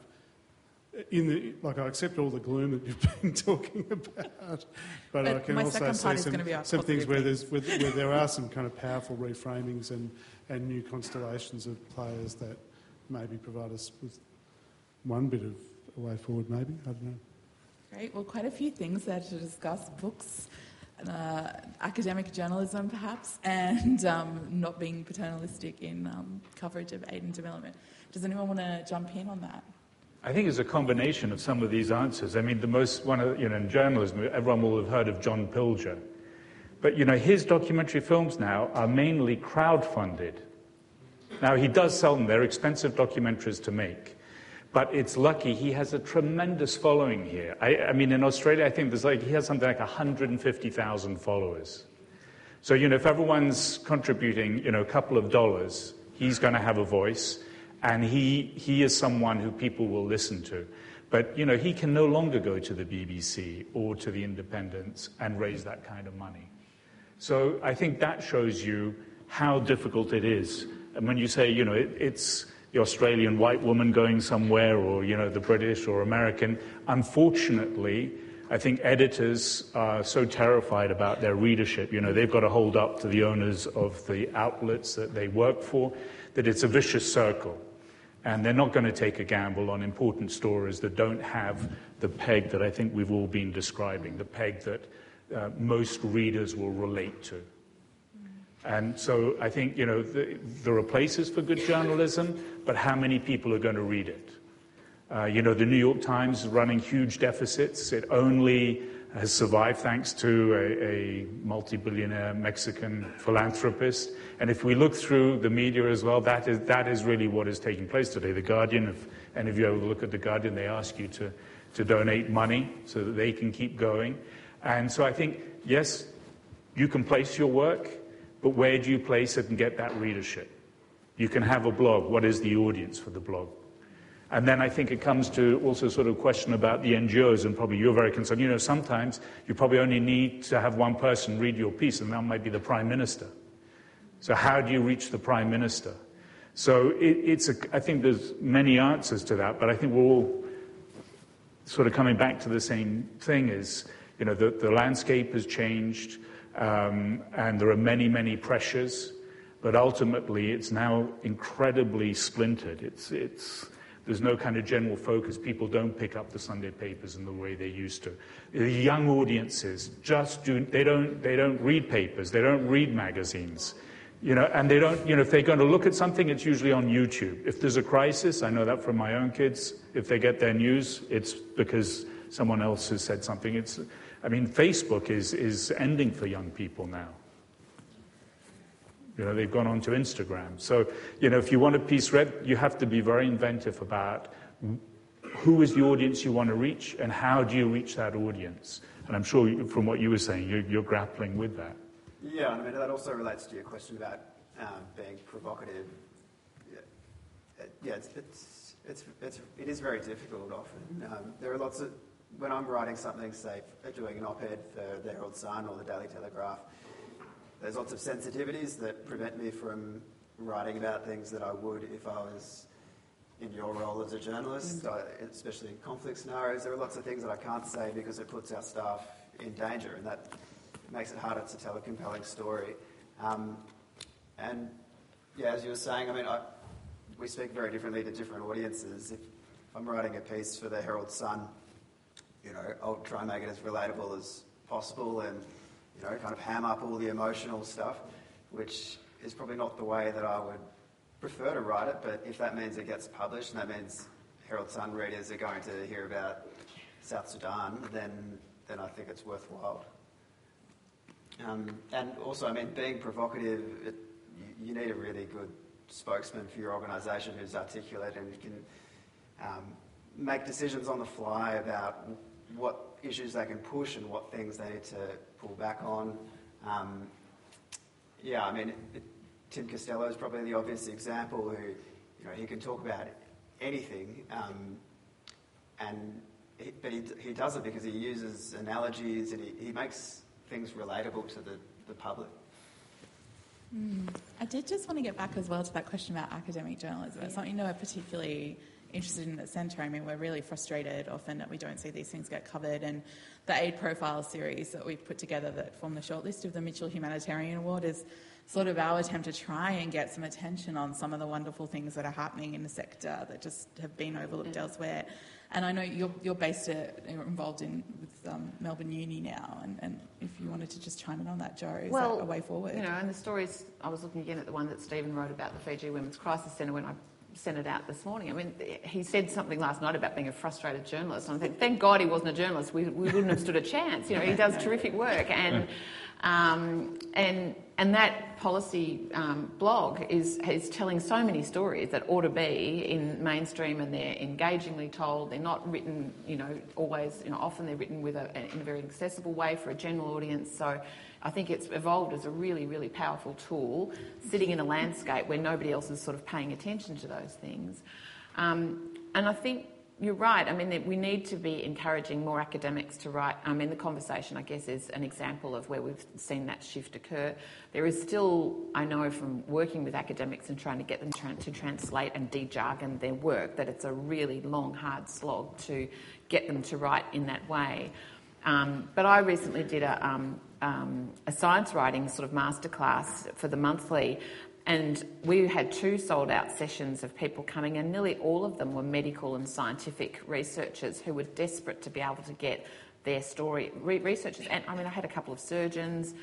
in the like I accept all the gloom that you've been talking about, but, I can also see some, some things where there's where, where, there are some kind of powerful reframings and, and new constellations of players that maybe provide us with one bit of a way forward. Maybe I don't know. Great. Well, quite a few things there to discuss: books, uh, academic journalism, perhaps, and um, not being paternalistic in um, coverage of aid and development. Does anyone want to jump in on that? I think it's a combination of some of these answers. I mean, the most one of you know in journalism, everyone will have heard of John Pilger, but you know his documentary films now are mainly crowd-funded. Now he does sell them; they're expensive documentaries to make, but it's lucky he has a tremendous following here. I, I mean, in Australia, I think there's like he has something like 150,000 followers. So you know, if everyone's contributing, you know, a couple of dollars, he's going to have a voice and he, he is someone who people will listen to. But, you know, he can no longer go to the BBC or to the Independents and raise that kind of money. So I think that shows you how difficult it is. And when you say, you know, it, it's the Australian white woman going somewhere or, you know, the British or American, unfortunately, I think editors are so terrified about their readership. You know, they've got to hold up to the owners of the outlets that they work for, that it's a vicious circle. And they're not going to take a gamble on important stories that don't have the peg that I think we've all been describing, the peg that uh, most readers will relate to. And so I think, you know, the, there are places for good journalism, but how many people are going to read it? Uh, you know, the New York Times is running huge deficits. It only has survived thanks to a, a multi billionaire Mexican philanthropist. And if we look through the media as well, that is, that is really what is taking place today. The Guardian, if any of you ever look at The Guardian, they ask you to, to donate money so that they can keep going. And so I think, yes, you can place your work, but where do you place it and get that readership? You can have a blog. What is the audience for the blog? And then I think it comes to also sort of question about the NGOs, and probably you're very concerned. You know, sometimes you probably only need to have one person read your piece, and that might be the Prime Minister. So how do you reach the Prime Minister? So it, it's a, I think there's many answers to that, but I think we're all sort of coming back to the same thing is, you know, the, the landscape has changed, um, and there are many, many pressures, but ultimately it's now incredibly splintered. It's, it's, there's no kind of general focus. People don't pick up the Sunday papers in the way they used to. The young audiences just do, they don't, they don't read papers, they don't read magazines. You know, and they don't, you know, if they're going to look at something, it's usually on YouTube. If there's a crisis, I know that from my own kids, if they get their news, it's because someone else has said something. It's, I mean, Facebook is, is ending for young people now. You know, they've gone on to Instagram. So, you know, if you want a piece read, you have to be very inventive about who is the audience you want to reach and how do you reach that audience. And I'm sure from what you were saying, you're, you're grappling with that. Yeah, I mean, that also relates to your question about um, being provocative. Yeah, yeah it's, it's, it's, it's, it is very difficult often. Um, there are lots of, when I'm writing something, say, doing an op ed for the Herald Sun or the Daily Telegraph, there's lots of sensitivities that prevent me from writing about things that I would if I was in your role as a journalist, mm. especially in conflict scenarios. There are lots of things that I can't say because it puts our staff in danger, and that makes it harder to tell a compelling story. Um, and yeah, as you were saying, I mean, I, we speak very differently to different audiences. If I'm writing a piece for the Herald Sun, you know, I'll try and make it as relatable as possible and, you know, kind of ham up all the emotional stuff, which is probably not the way that I would prefer to write it, but if that means it gets published and that means Herald Sun readers are going to hear about South Sudan, then, then I think it's worthwhile. Um, and also, I mean, being provocative, it, you, you, need a really good spokesman for your organisation who's articulate and can um, make decisions on the fly about what issues they can push and what things they need to pull back on. Um, yeah, I mean, Tim Costello is probably the obvious example who, you know, he can talk about anything, um, and he, but he, he does it because he uses analogies and he, he makes things relatable to the, the public. Mm. I did just want to get back as well to that question about academic journalism. It's something we're particularly interested in at Centre. I mean, we're really frustrated often that we don't see these things get covered. And the Aid Profile series that we've put together that form the shortlist of the Mitchell Humanitarian Award is sort of our attempt to try and get some attention on some of the wonderful things that are happening in the sector that just have been overlooked yeah. elsewhere. And I know you're, you're based at, you're involved in with um, Melbourne Uni now, and, and if you wanted to just chime in on that, Jo, is well, that a way forward? You know, and the stories, I was looking again at the one that Stephen wrote about the Fiji Women's Crisis Centre when I sent it out this morning. I mean, he said something last night about being a frustrated journalist, and I think, thank God he wasn't a journalist. We, we wouldn't have stood a chance. You know, he does terrific work, and um, and and that policy um, blog is, is telling so many stories that ought to be in mainstream and they're engagingly told. They're not written, you know, always, you know, often they're written with a, in a very accessible way for a general audience. So I think it's evolved as a really, really powerful tool sitting in a landscape where nobody else is sort of paying attention to those things. Um, and I think you're right. I mean, we need to be encouraging more academics to write. I mean, the conversation, I guess, is an example of where we've seen that shift occur. There is still, I know from working with academics and trying to get them to translate and de-jargon their work, that it's a really long, hard slog to get them to write in that way. Um, but I recently did a, um, um, a science writing sort of masterclass for the monthly, and we had two sold out sessions of people coming, and nearly all of them were medical and scientific researchers who were desperate to be able to get their story. Re- researchers, and I mean, I had a couple of surgeons,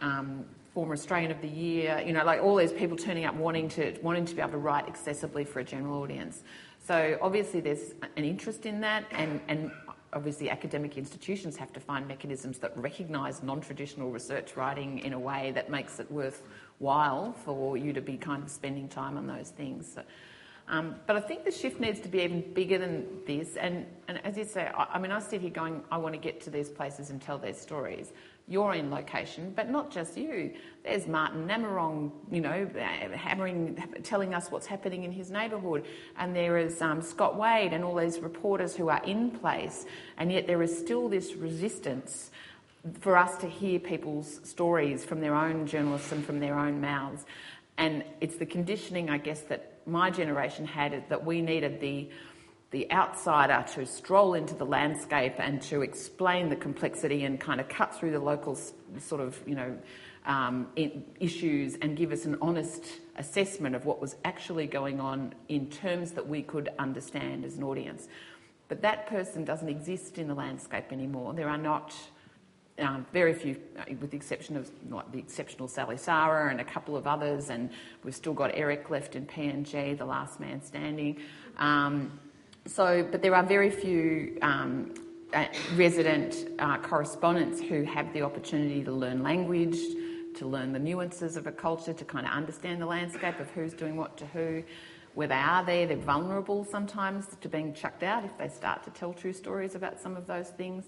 um, former Australian of the Year, you know, like all these people turning up wanting to, wanting to be able to write accessibly for a general audience. So obviously there's an interest in that, and, and obviously academic institutions have to find mechanisms that recognise non-traditional research writing in a way that makes it worthwhile for you to be kind of spending time on those things. So, um, but I think the shift needs to be even bigger than this. And, and as you say, I, I, mean, I sit here going, I want to get to these places and tell their stories. You're in location, but not just you. There's Martyn Namorong, you know, hammering, telling us what's happening in his neighbourhood. And there is um, Scott Waide and all these reporters who are in place. And yet there is still this resistance for us to hear people's stories from their own journalists and from their own mouths. And it's the conditioning, I guess, that my generation had that we needed the the outsider to stroll into the landscape and to explain the complexity and kind of cut through the local sort of you know um, issues and give us an honest assessment of what was actually going on in terms that we could understand as an audience. But that person doesn't exist in the landscape anymore. There are not um, very few, uh, with the exception of like the exceptional Sally Sara and a couple of others, and we've still got Eric left in PNG, the last man standing. Um, so, but there are very few um, uh, resident uh, correspondents who have the opportunity to learn language, to learn the nuances of a culture, to kind of understand the landscape of who's doing what to who. Where they are there, they're vulnerable sometimes to being chucked out if they start to tell true stories about some of those things.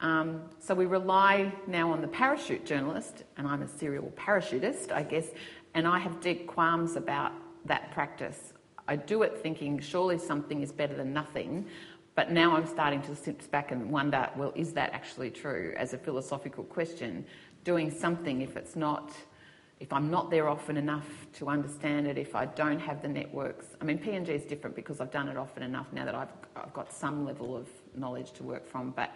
Um, so we rely now on the parachute journalist, and I'm a serial parachutist, I guess, And I have deep qualms about that practice. I do it thinking surely something is better than nothing, but now I'm starting to sit back and wonder well, is that actually true as a philosophical question? Doing something if it's not, if I'm not there often enough to understand it, if I don't have the networks. I mean, PNG is different because I've done it often enough now that I've, I've got some level of knowledge to work from. But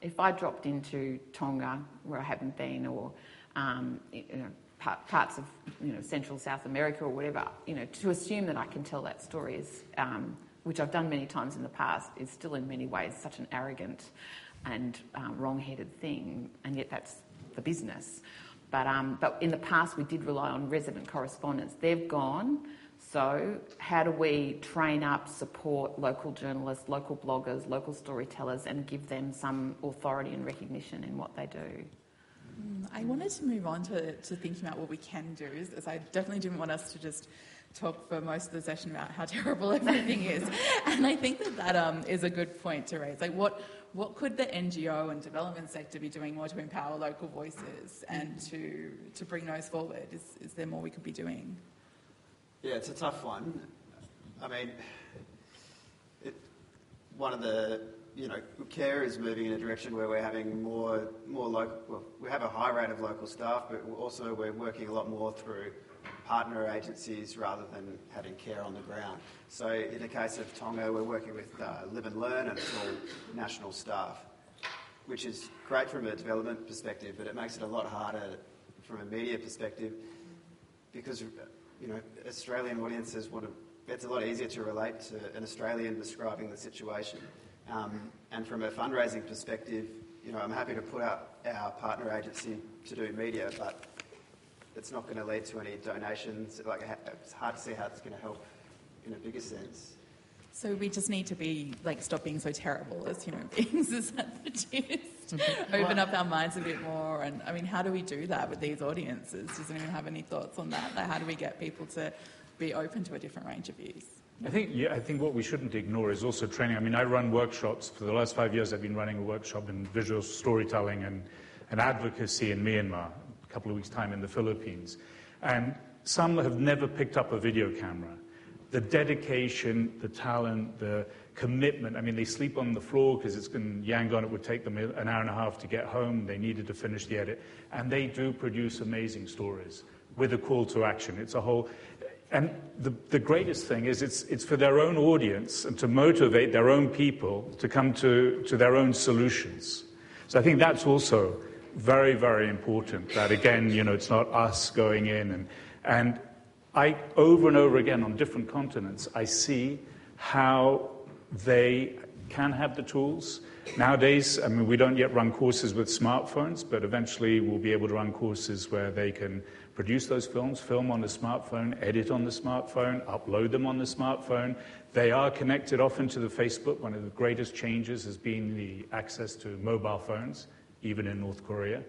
if I dropped into Tonga, where I haven't been, or um, you know, parts of you know, Central South America or whatever, you know, to assume that I can tell that story is, um, which I've done many times in the past, is still in many ways such an arrogant and um, wrong-headed thing, and yet that's the business. But, um, but in the past, we did rely on resident correspondents. They've gone. So, how do we train up, support local journalists, local bloggers, local storytellers, and give them some authority and recognition in what they do? I wanted to move on to, to thinking about what we can do, as I definitely didn't want us to just talk for most of the session about how terrible everything is. And I think that that um, is a good point to raise. Like, what, what could the NGO and development sector be doing more to empower local voices and to, to bring those forward? Is, is there more we could be doing? Yeah, it's a tough one. I mean, it, one of the you know, care is moving in a direction where we're having more, more local, well, we have a high rate of local staff, but also we're working a lot more through partner agencies rather than having care on the ground. So in the case of Tonga, we're working with uh, Live and Learn and it's all national staff, which is great from a development perspective, but it makes it a lot harder from a media perspective because, you know, Australian audiences want to, it's a lot easier to relate to an Australian describing the situation. Um, and from a fundraising perspective, you know, I'm happy to put out our partner agency to do media, but it's not going to lead to any donations. Like, it's hard to see how it's going to help in a bigger sense. So we just need to be like stop being so terrible as human beings. Is that the gist? Open up our minds a bit more, and I mean, how do we do that with these audiences? Does anyone have any thoughts on that? Like, how do we get people to be open to a different range of views? I think, yeah, I think what we shouldn't ignore is also training. I mean, I run workshops. For the last five years, I've been running a workshop in visual storytelling and, and advocacy in Myanmar, a couple of weeks' time in the Philippines. And some have never picked up a video camera. The dedication, the talent, the commitment. I mean, they sleep on the floor because it's in Yangon. It would take them an hour and a half to get home. They needed to finish the edit. And they do produce amazing stories with a call to action. It's a whole, and the, the greatest thing is it's, it's for their own audience and to motivate their own people to come to, to their own solutions. So I think that's also very, very important. That again, you know, it's not us going in and, and I, over and over again on different continents, I see how they can have the tools. Nowadays, I mean, we don't yet run courses with smartphones, but eventually we'll be able to run courses where they can produce those films, film on the smartphone, edit on the smartphone, upload them on the smartphone. They are connected often to the Facebook. One of the greatest changes has been the access to mobile phones, even in North Korea.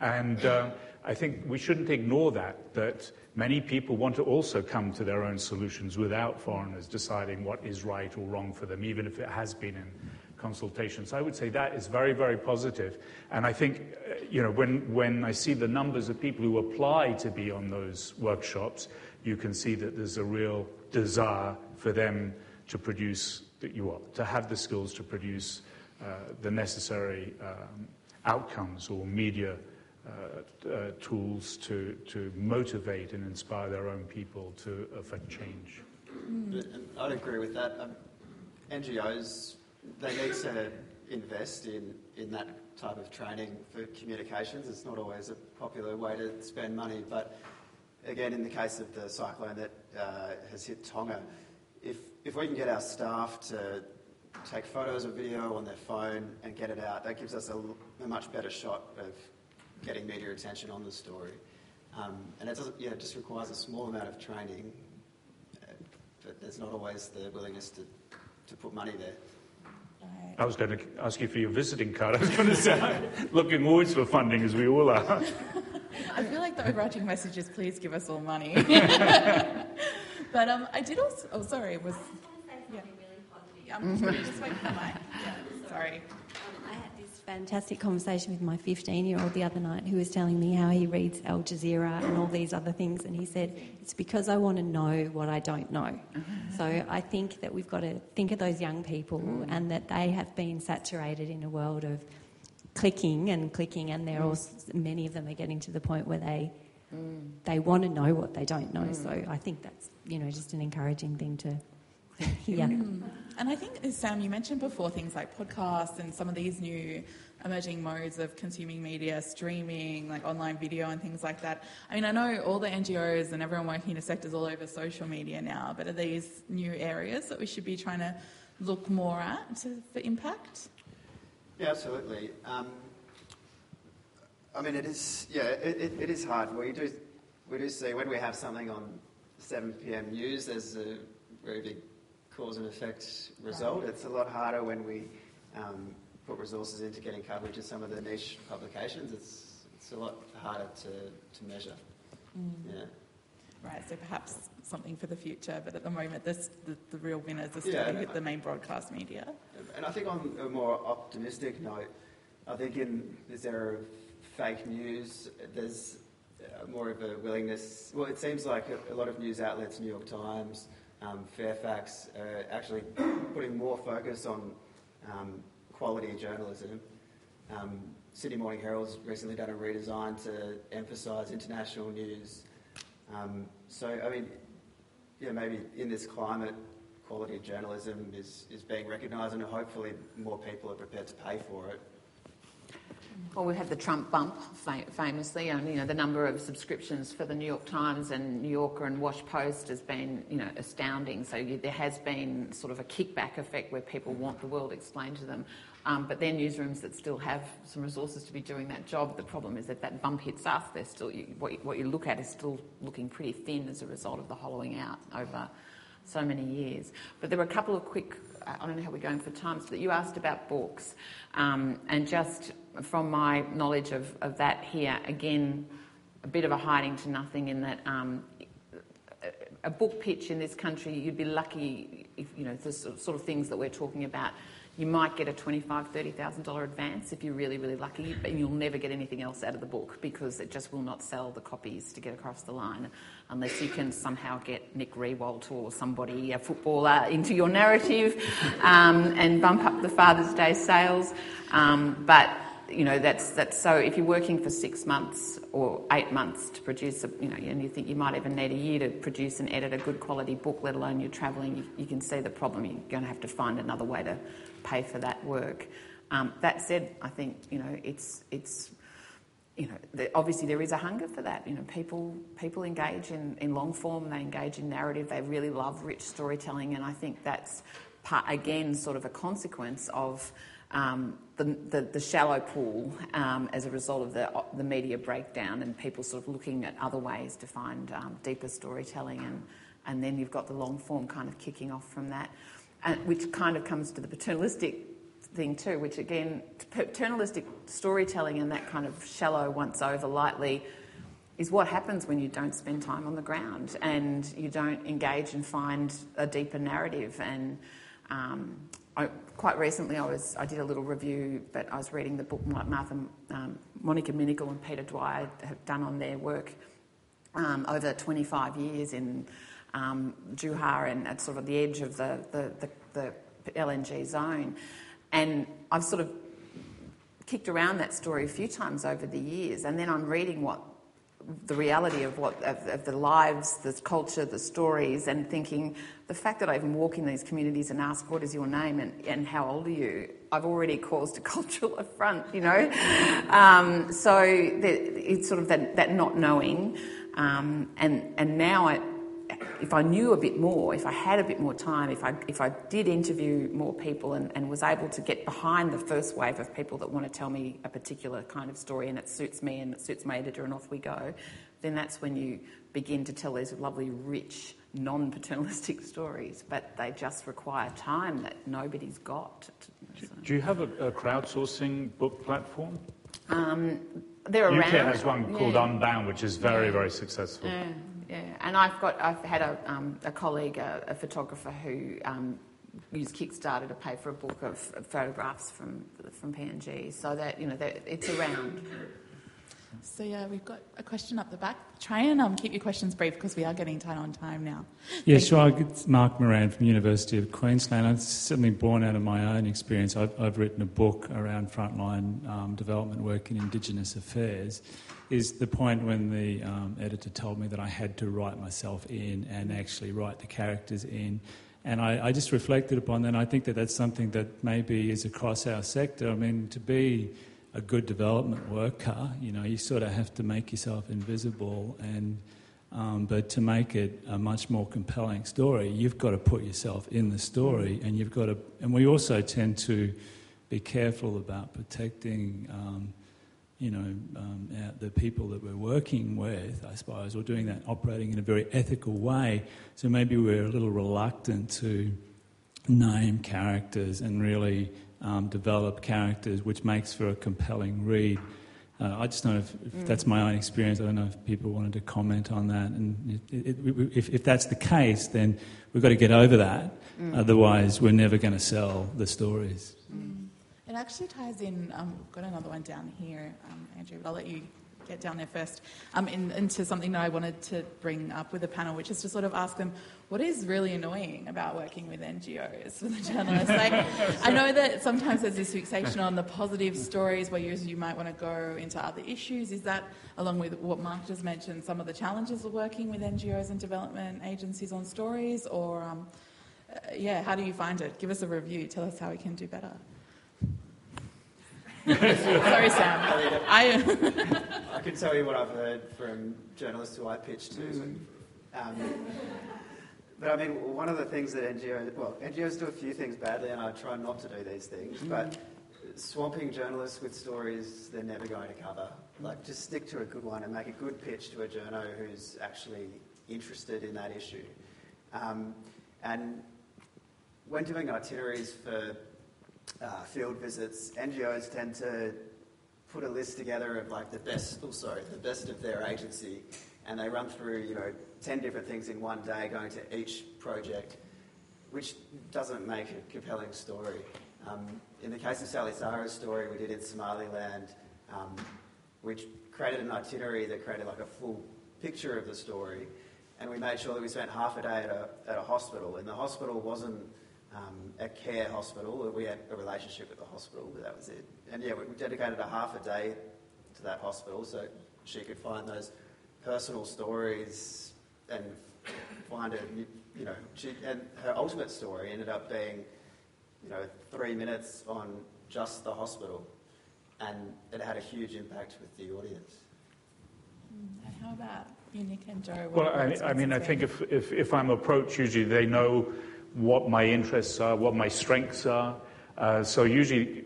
And uh, I think we shouldn't ignore that, that many people want to also come to their own solutions without foreigners deciding what is right or wrong for them, even if it has been in consultations. I would say that is very, very positive. And I think, uh, you know, when, when I see the numbers of people who apply to be on those workshops, you can see that there's a real desire for them to produce, that you are, to have the skills to produce uh, the necessary um, outcomes or media uh, uh, tools to, to motivate and inspire their own people to affect change. Mm. I'd agree with that. Um, NGOs they need to invest in, in that type of training for communications. It's not always a popular way to spend money, but again, in the case of the cyclone that uh, has hit Tonga, if, if we can get our staff to take photos or video on their phone and get it out, that gives us a, a much better shot of getting media attention on the story. Um, and it doesn't, yeah, it just requires a small amount of training, uh, but there's not always the willingness to, to put money there. I was going to ask you for your visiting card. I was going to say, looking always for funding, as we all are. I feel like the overarching message is please give us all money. but um, I did also, oh, sorry, it was. Yeah. Really yeah, I'm just wait for the mic. Yeah, sorry. Um, I had this fantastic conversation with my 15 year old the other night who was telling me how he reads Al Jazeera and all these other things. And he said, It's because I want to know what I don't know. Mm-hmm. So I think that we've got to think of those young people mm. and that they have been saturated in a world of clicking and clicking, and they're mm. also, many of them are getting to the point where they. Mm. They want to know what they don't know, so I think that's you know just an encouraging thing to yeah. Mm. And I think, Sam, you mentioned before things like podcasts and some of these new emerging modes of consuming media, streaming, like online video and things like that. I mean, I know all the NGOs and everyone working in the sectors all over social media now, but are these new areas that we should be trying to look more at to, for impact? Yeah, absolutely. Um, I mean, it is, yeah, it, it, it is hard. We do, we do see when we have something on 7 p.m. news, there's a very big cause and effect result. It's a lot harder when we um, put resources into getting coverage of some of the niche publications. It's, it's a lot harder to, to measure. Mm. Yeah. Right, so perhaps something for the future, but at the moment, this, the, the real winners are still yeah, the main broadcast media. And I think on a more optimistic note, I think in this era of fake news, there's more of a willingness. Well, it seems like a, a lot of news outlets, New York Times, um, Fairfax are actually putting more focus on um, quality journalism. Um, Sydney Morning Herald's recently done a redesign to emphasise international news. Um, so, I mean, yeah, maybe in this climate, quality journalism is, is being recognised, and hopefully more people are prepared to pay for it. Well, we had the Trump bump famously, and you know the number of subscriptions for the New York Times and New Yorker and Wash Post has been you know astounding. So you, there has been sort of a kickback effect where people want the world explained to them. Um, but they're newsrooms that still have some resources to be doing that job. The problem is that that bump hits us. They're still you, what, you, what you look at is still looking pretty thin as a result of the hollowing out over so many years. But there were a couple of quick I don't know how we're going for time, so that you asked about books. Um, and just from my knowledge of, of that here, again, a bit of a hiding to nothing in that um, a book pitch in this country, you'd be lucky if, you know, the sort of things that we're talking about you might get a $25,000, $30,000 advance if you're really, really lucky, but you'll never get anything else out of the book because it just will not sell the copies to get across the line unless you can somehow get Nick Riewoldt or somebody, a footballer, into your narrative um, and bump up the Father's Day sales. Um, but you know that's that's so if you're working for six months or eight months to produce a you know and you think you might even need a year to produce and edit a good quality book let alone you're travelling you, you can see the problem you're going to have to find another way to pay for that work. Um, that said, I think you know it's it's you know the, obviously there is a hunger for that. You know, people people engage in, in long form, they engage in narrative, they really love rich storytelling, and I think that's part, again sort of a consequence of. Um, the, the, the, shallow pool um, as a result of the, the media breakdown and people sort of looking at other ways to find um, deeper storytelling and, and then you've got the long form kind of kicking off from that which kind of comes to the paternalistic thing too, which again, paternalistic storytelling and that kind of shallow once over lightly is what happens when you don't spend time on the ground and you don't engage and find a deeper narrative. And um, I, quite recently, I was I did a little review, but I was reading the book Martha, um, Monica Minnegal and Peter Dwyer have done on their work um, over 25 years in um, Juha and at sort of the edge of the, the, the, the LNG zone. And I've sort of kicked around that story a few times over the years, and then I'm reading what the reality of what of, of, the lives, the culture, the stories, and thinking the fact that I even walk in these communities and ask what is your name and, and how old are you, I've already caused a cultural affront, you know. um, so the, it's sort of that, that not knowing, um, and and now I, if I knew a bit more, if I had a bit more time, if I, if I did interview more people and, and was able to get behind the first wave of people that want to tell me a particular kind of story and it suits me and it suits my editor and off we go, then that's when you begin to tell these lovely, rich, non paternalistic stories. But they just require time that nobody's got. So. Do you have a, a crowdsourcing book platform? Um, they're UK around. has one called yeah. Unbound, which is very, yeah. very successful. Yeah yeah. And I've got, I've had a, um, a colleague, a, a, photographer who um, use Kickstarter to pay for a book of, of photographs from from PNG, so that you know that it's around. So yeah, we've got a question up the back. Try and um, keep your questions brief because we are getting tight on time now. Yeah, Thank sure. you. It's Mark Moran from University of Queensland. It's certainly born out of my own experience. I've, I've written a book around frontline um, development work in Indigenous affairs. Is the point when the um, editor told me that I had to write myself in and actually write the characters in. And I, I just reflected upon that. And I think that that's something that maybe is across our sector. I mean, to be a good development worker, you know, you sort of have to make yourself invisible and um, but to make it a much more compelling story, you've got to put yourself in the story, and you've got to. And we also tend to be careful about protecting, um, you know, um, the people that we're working with, I suppose, or doing that, operating in a very ethical way. So maybe we're a little reluctant to name characters and really um, develop characters, which makes for a compelling read. Uh, I just don't know if, if that's my own experience. I don't know if people wanted to comment on that. And it, it, it, if, if that's the case, then we've got to get over that. Otherwise, we're never going to sell the stories. It actually ties in. Um, we've got another one down here, um, Andrew, but I'll let you get down there first. Um, in, into something that I wanted to bring up with the panel, which is to sort of ask them what is really annoying about working with NGOs for the journalists. Like, I know that sometimes there's this fixation on the positive stories, where you, you might want to go into other issues. Is that, along with what Mark just mentioned, some of the challenges of working with NGOs and development agencies on stories, or um, uh, yeah, how do you find it? Give us a review. Tell us how we can do better. Sorry, Sam. I, I can tell you what I've heard from journalists who I pitch to. Um, but I mean, one of the things that NGOs, well, NGOs do a few things badly, and I try not to do these things, but swamping journalists with stories they're never going to cover. Like, just stick to a good one and make a good pitch to a journo who's actually interested in that issue. Um, and when doing itineraries for uh, field visits, NGOs tend to put a list together of like the best, oh sorry, the best of their agency, and they run through you know ten different things in one day, going to each project, which doesn't make a compelling story. Um, in the case of Sally Sara's story, we did in Somaliland, um, which created an itinerary that created like a full picture of the story, and we made sure that we spent half a day at a, at a hospital, and the hospital wasn't um, a care hospital. We had a relationship with the hospital, but that was it. And yeah, we dedicated a half a day to that hospital so she could find those personal stories and find it. You know, she, and her ultimate story ended up being, you know, three minutes on just the hospital, and it had a huge impact with the audience. and how about you, Nick and Jo? What Well, I, I mean, I think if, if, if I'm approached, usually they know what my interests are, what my strengths are. Uh, so usually,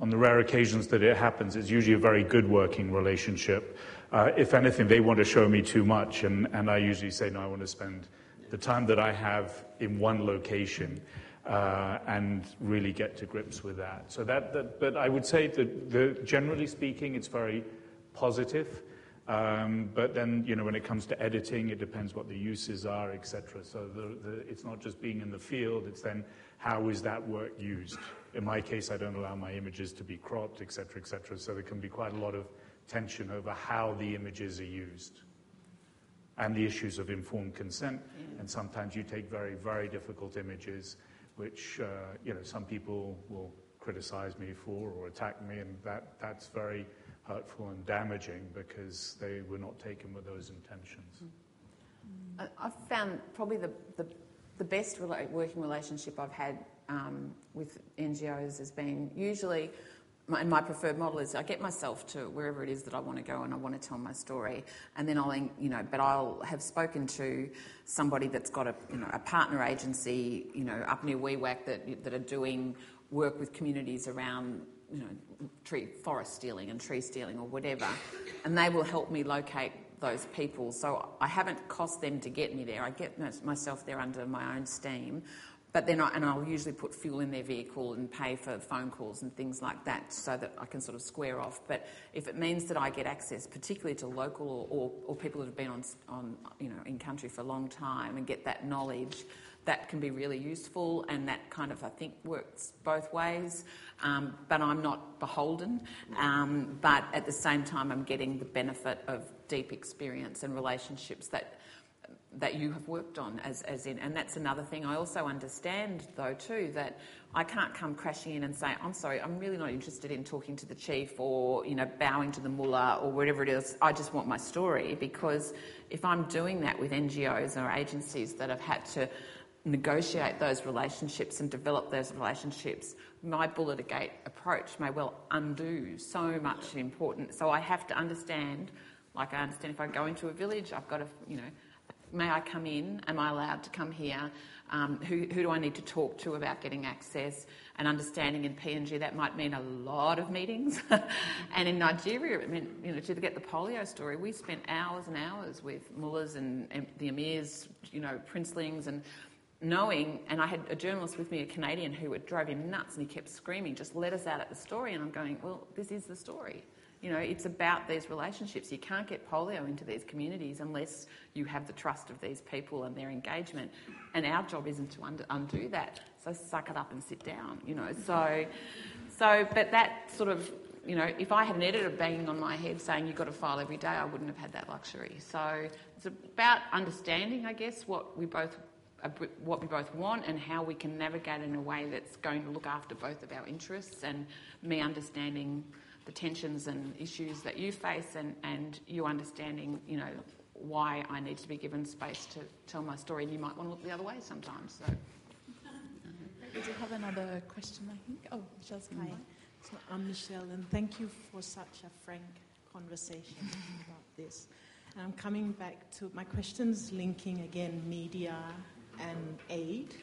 on the rare occasions that it happens, it's usually a very good working relationship. Uh, if anything, they want to show me too much, and, and I usually say, no, I want to spend the time that I have in one location. Uh, and really get to grips with that. So that, that but I would say that the, generally speaking, it's very positive. Um, but then, you know, when it comes to editing, it depends what the uses are, etc. So the, the, it's not just being in the field; it's then how is that work used. In my case, I don't allow my images to be cropped, etc., etc. So there can be quite a lot of tension over how the images are used, and the issues of informed consent. And sometimes you take very, very difficult images, which uh, you know some people will criticize me for or attack me, and that that's very hurtful and damaging because they were not taken with those intentions. I- I've found probably the, the, the best rela- working relationship I've had um, with NGOs has been usually, my, and my preferred model is I get myself to wherever it is that I want to go and I want to tell my story, and then I'll, you know, but I'll have spoken to somebody that's got a, you know, a partner agency, you know, up near Wewak that, that are doing work with communities around you know, tree forest stealing and tree stealing or whatever, and they will help me locate those people. So I haven't cost them to get me there. I get myself there under my own steam, but then I, and I'll usually put fuel in their vehicle and pay for phone calls and things like that so that I can sort of square off. But if it means that I get access, particularly to local or, or, or people that have been on, on, you know, in country for a long time and get that knowledge, that can be really useful and that kind of, I think, works both ways. Um, but I'm not beholden. Um, but at the same time, I'm getting the benefit of deep experience and relationships that that you have worked on as, as in and that's another thing i also understand though too that i can't come crashing in and say i'm sorry i'm really not interested in talking to the chief or you know bowing to the mullah or whatever it is. I just want my story because if i'm doing that with ngos or agencies that have had to negotiate those relationships and develop those relationships my bullet a gate approach may well undo so much important. So i have to understand like i understand if i go into a village i've got to you know may I come in? Am I allowed to come here? Um, who, who, do I need to talk to about getting access and understanding in PNG? That might mean a lot of meetings. and in Nigeria, it meant, you know, to get the polio story, we spent hours and hours with mullahs and, and the emirs, you know, princelings and knowing, and I had a journalist with me, a Canadian, who drove him nuts and he kept screaming, just let us out at the story. And I'm going, well, this is the story. You know, it's about these relationships. You can't get polio into these communities unless you have the trust of these people and their engagement. And our job isn't to undo, that. So suck it up and sit down, you know. So, so, but that sort of, you know, if I had an editor banging on my head saying you've got to file every day, I wouldn't have had that luxury. So it's about understanding, I guess, what we both what we both want and how we can navigate in a way that's going to look after both of our interests and me understanding the tensions and issues that you face and, and you understanding, you know, why I need to be given space to tell my story and you might want to look the other way sometimes. So. We do have another question, I think. Oh, Michelle's hi. So I'm Michelle, and thank you for such a frank conversation about this. And I'm coming back to my questions linking again media and aid.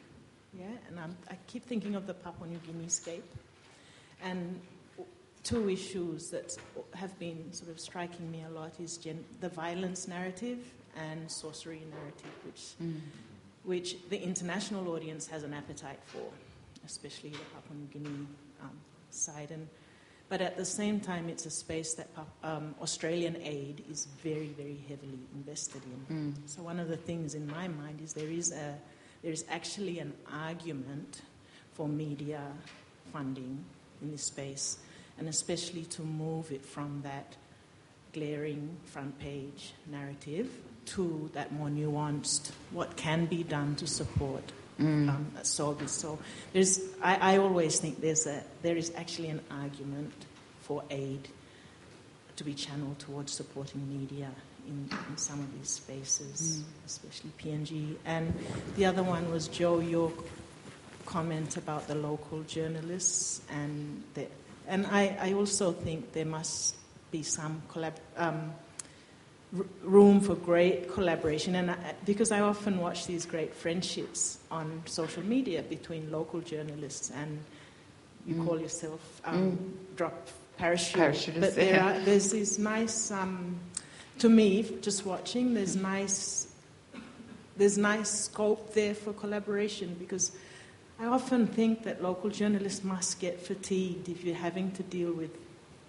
Yeah, and I'm, I keep thinking of the Papua New Guinea scape. And two issues that have been sort of striking me a lot is gen- the violence narrative and sorcery narrative, which, mm. which the international audience has an appetite for, especially the Papua New Guinea um, side. And, but at the same time, it's a space that um, Australian aid is very, very heavily invested in. Mm. So one of the things in my mind is there is a there is actually an argument for media funding in this space and especially to move it from that glaring front page narrative to that more nuanced, what can be done to support mm. um. So there's, I, I always think there's a, there is actually an argument for aid to be channeled towards supporting media in, in some of these spaces, mm. especially PNG. And the other one was Jo, your comment about the local journalists and the and I, I also think there must be some collab, um, room for great collaboration. And I, because I often watch these great friendships on social media between local journalists and you mm. call yourself um, mm. drop parachute. But there are, there's this nice, um, to me, just watching, there's nice, there's nice scope there for collaboration because I often think that local journalists must get fatigued if you're having to deal with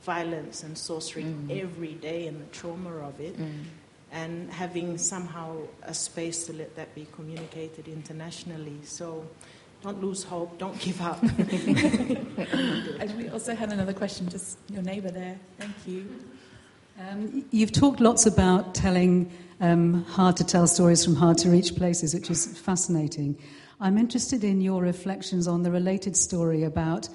violence and sorcery mm. every day and the trauma of it, mm. and having somehow a space to let that be communicated internationally. So don't lose hope, don't give up. and we also had another question, just your neighbour there. Thank you. Um, you've talked lots about telling um, hard to tell stories from hard to reach places, which is fascinating. I'm interested in your reflections on the related story about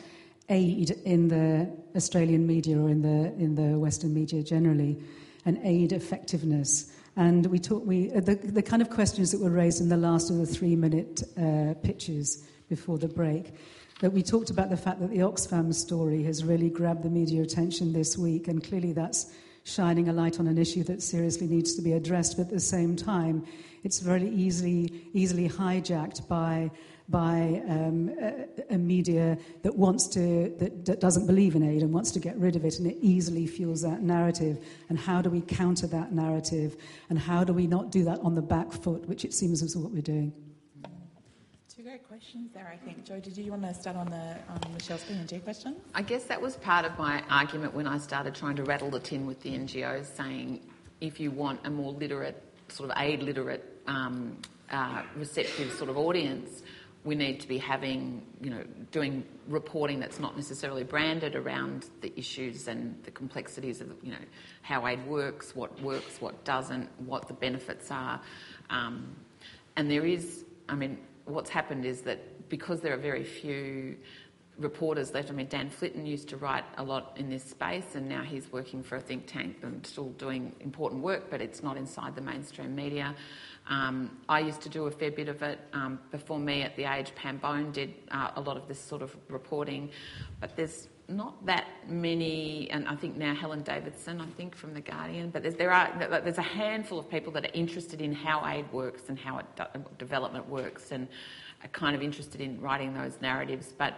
aid in the Australian media or in the, in the Western media generally, and aid effectiveness. And we talk, we, uh, the, the kind of questions that were raised in the last of the three minute uh, pitches before the break. That we talked about the fact that the Oxfam story has really grabbed the media attention this week, and clearly that's shining a light on an issue that seriously needs to be addressed. But at the same time, it's very easily, easily hijacked by, by um, a, a, media that wants to, that, that doesn't believe in aid and wants to get rid of it, and it easily fuels that narrative. And how do we counter that narrative? And how do we not do that on the back foot, which it seems is what we're doing? Great questions there, I think. Jo, did you want to start on the um, Michelle's PNG question? I guess that was part of my argument when I started trying to rattle the tin with the NGOs, saying if you want a more literate, sort of aid literate, um, uh, receptive sort of audience, we need to be having, you know, doing reporting that's not necessarily branded around the issues and the complexities of, you know, how aid works, what works, what doesn't, what the benefits are. Um, and there is, I mean, what's happened is that because there are very few reporters left, I mean, Dan Flitton used to write a lot in this space, and now he's working for a think tank and still doing important work, but it's not inside the mainstream media. Um, I used to do a fair bit of it. Um, before me at The Age, Pam Bone did uh, a lot of this sort of reporting, but there's not that many, and I think now Helen Davidson, I think from The Guardian, but there's, there are, there's a handful of people that are interested in how aid works and how it, development works and are kind of interested in writing those narratives, but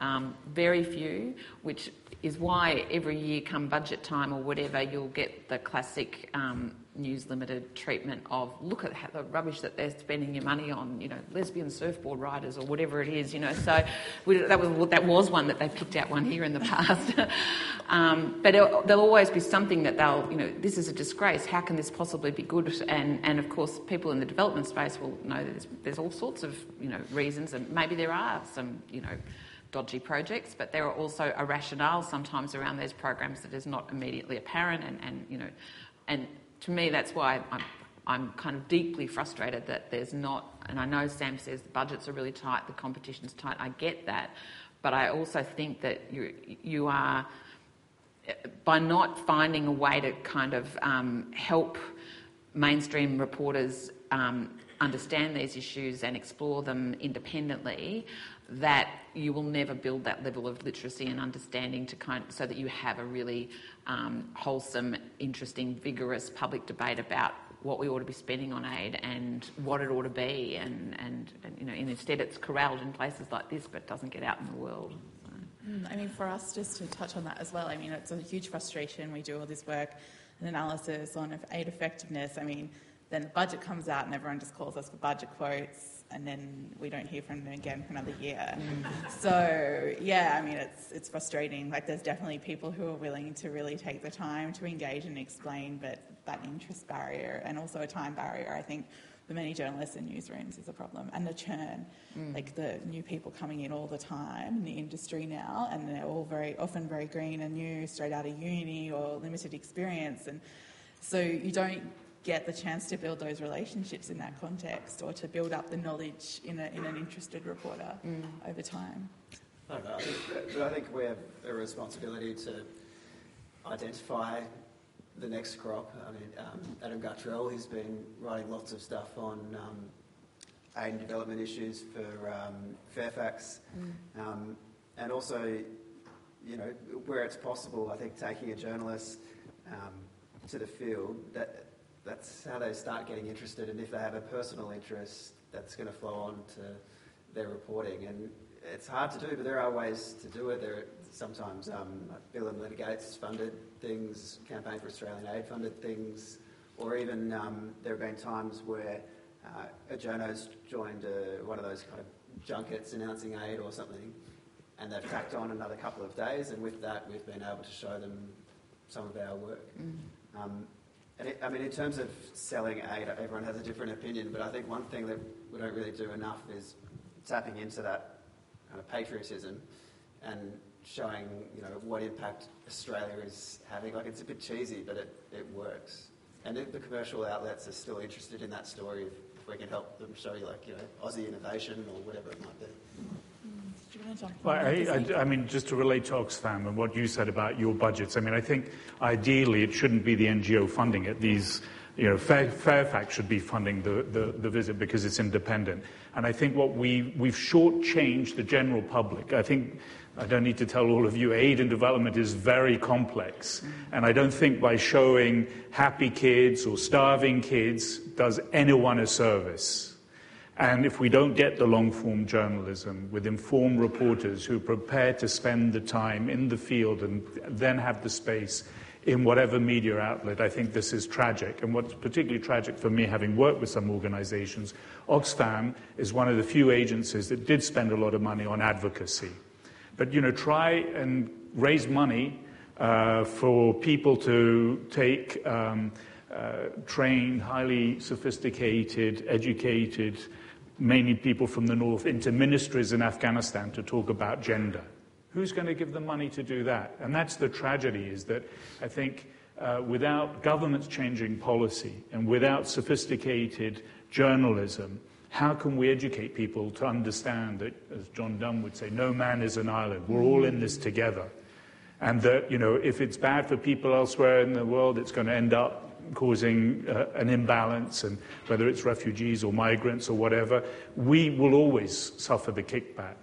um, very few, which is why every year come budget time or whatever, you'll get the classic um, News Limited treatment of look at the rubbish that they're spending your money on, you know, lesbian surfboard riders or whatever it is, you know. So we, that was that was one that they picked out one here in the past. um, but there'll always be something that they'll, you know, this is a disgrace. How can this possibly be good? And and of course, people in the development space will know there's, there's all sorts of you know reasons, and maybe there are some you know dodgy projects, but there are also a rationale sometimes around those programs that is not immediately apparent, and, and you know, and to me, that's why I'm, I'm kind of deeply frustrated that there's not, and I know Sam says the budgets are really tight, the competition's tight, I get that, but I also think that you, you are, by not finding a way to kind of um, help mainstream reporters um, understand these issues and explore them independently, that you will never build that level of literacy and understanding to kind so that you have a really um, wholesome, interesting, vigorous public debate about what we ought to be spending on aid and what it ought to be, and, and, and you know, and instead it's corralled in places like this, but doesn't get out in the world. Mm, I mean, for us, just to touch on that as well, I mean, it's a huge frustration. We do all this work and analysis on aid effectiveness. I mean, then the budget comes out and everyone just calls us for budget quotes and then we don't hear from them again for another year. Mm. So yeah, I mean it's it's frustrating. Like there's definitely people who are willing to really take the time to engage and explain, but that interest barrier and also a time barrier, I think, for many journalists and newsrooms is a problem. And the churn, mm. like the new people coming in all the time in the industry now, and they're all very often very green and new, straight out of uni or limited experience, and so you don't get the chance to build those relationships in that context or to build up the knowledge in, a, in an interested reporter mm. over time. I know, I think, but I think we have a responsibility to identify the next crop. I mean, um, Adam Gartrell, he's been writing lots of stuff on um, aid and development issues for um, Fairfax, mm. Um, and also, you know, where it's possible, I think taking a journalist um, to the field that that's how they start getting interested. And if they have a personal interest, that's going to flow on to their reporting. And it's hard to do, but there are ways to do it. There are sometimes um, Bill and Melinda Gates funded things, Campaign for Australian Aid funded things, or even um, there have been times where uh, a journo's joined a, one of those kind of junkets announcing aid or something, and they've tacked on another couple of days, and with that, we've been able to show them some of our work. Mm. Um, it, I mean, in terms of selling aid, everyone has a different opinion, but I think one thing that we don't really do enough is tapping into that kind of patriotism and showing, you know, what impact Australia is having. Like, it's a bit cheesy, but it, it works. And if the commercial outlets are still interested in that story, if we can help them show you, like, you know, Aussie innovation or whatever it might be. Well, I, I, I, mean, just to relate to Oxfam and what you said about your budgets, I mean, I think ideally it shouldn't be the NGO funding it. These, you know, Fair, Fairfax should be funding the, the, the, visit because it's independent. And I think what we, we've shortchanged the general public. I think, I don't need to tell all of you, aid and development is very complex. And I don't think by showing happy kids or starving kids does anyone a service. And if we don't get the long form journalism with informed reporters who are prepared to spend the time in the field and then have the space in whatever media outlet. I think this is tragic. And what's particularly tragic for me, having worked with some organizations, Oxfam is one of the few agencies that did spend a lot of money on advocacy. But, you know, try and raise money uh, for people to take um, uh, trained, highly sophisticated, educated, mainly people from the north, into ministries in Afghanistan to talk about gender. Who's going to give them money to do that? And that's the tragedy, is that I think uh, without governments changing policy and without sophisticated journalism, how can we educate people to understand that, as John Donne would say, no man is an island. We're all in this together. And that, you know, if it's bad for people elsewhere in the world, it's going to end up causing uh, an imbalance, and whether it's refugees or migrants or whatever, we will always suffer the kickback.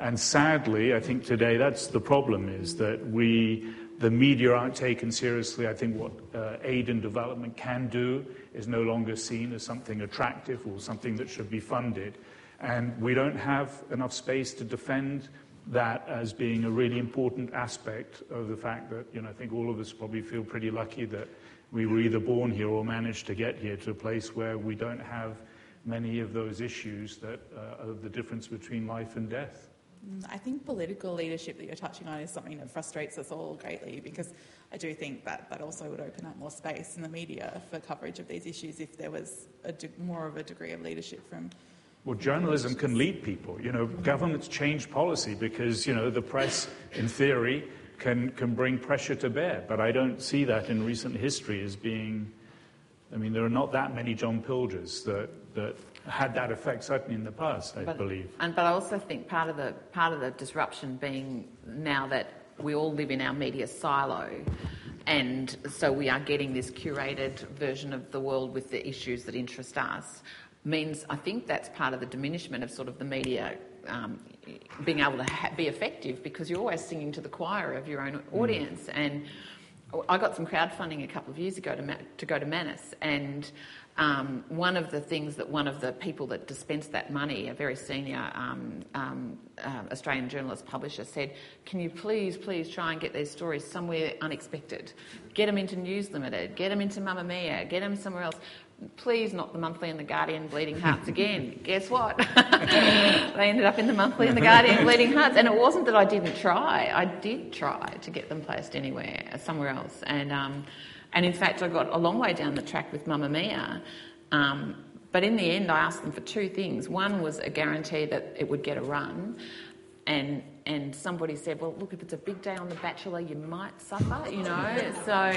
And sadly, I think today that's the problem is that we, the media aren't taken seriously. I think what uh, aid and development can do is no longer seen as something attractive or something that should be funded. And we don't have enough space to defend that as being a really important aspect of the fact that, you know, I think all of us probably feel pretty lucky that we were either born here or managed to get here to a place where we don't have many of those issues that uh, are the difference between life and death. Mm, I think political leadership that you're touching on is something that frustrates us all greatly because I do think that that also would open up more space in the media for coverage of these issues if there was de- more of a degree of leadership from. Well, journalism can lead people. You know, governments change policy because, you know, the press, in theory, can, can bring pressure to bear. But I don't see that in recent history as being. I mean, there are not that many John Pilgers that, that had that effect, certainly in the past, I but, believe. And, but I also think part of, the, part of the disruption being now that we all live in our media silo, and so we are getting this curated version of the world with the issues that interest us, means I think that's part of the diminishment of sort of the media um, being able to ha- be effective because you're always singing to the choir of your own mm. audience. Mm. And I got some crowdfunding a couple of years ago to, Ma- to go to Manus, and um, one of the things that one of the people that dispensed that money, a very senior um, um, uh, Australian journalist publisher, said, Can you please, please try and get these stories somewhere unexpected? Get them into News Limited, get them into Mamamia, get them somewhere else. Please, not the Monthly and the Guardian Bleeding Hearts again. Guess what? they ended up in the Monthly and the Guardian Bleeding Hearts. And it wasn't that I didn't try, I did try to get them placed anywhere, somewhere else. And um, and in fact, I got a long way down the track with Mamamia. Um, but in the end, I asked them for two things. One was a guarantee that it would get a run. And, and somebody said, well, look, if it's a big day on The Bachelor, you might suffer, you know. so,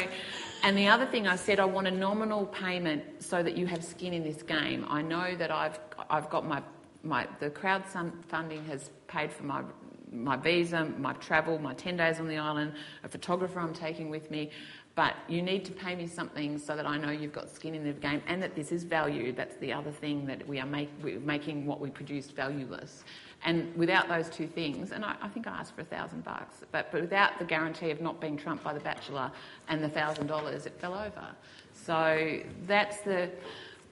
and the other thing I said, I want a nominal payment so that you have skin in this game. I know that I've, I've got my, my, the crowdfunding has paid for my my visa, my travel, my 10 days on the island, a photographer I'm taking with me. But you need to pay me something so that I know you've got skin in the game and that this is valued. That's the other thing that we are make, we're making what we produce valueless. And without those two things, and I, I think I asked for a thousand bucks, but, but without the guarantee of not being trumped by the bachelor and the thousand dollars, it fell over. So that's the,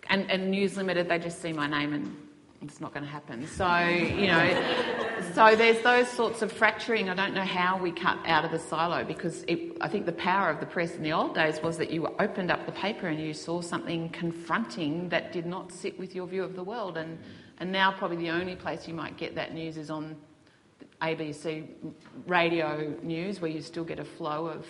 and, and News Limited, they just see my name and it's not going to happen. So, you know, so there's those sorts of fracturing. I don't know how we cut out of the silo because it, I think the power of the press in the old days was that you opened up the paper and you saw something confronting that did not sit with your view of the world. And, and now, probably the only place you might get that news is on ABC radio news, where you still get a flow of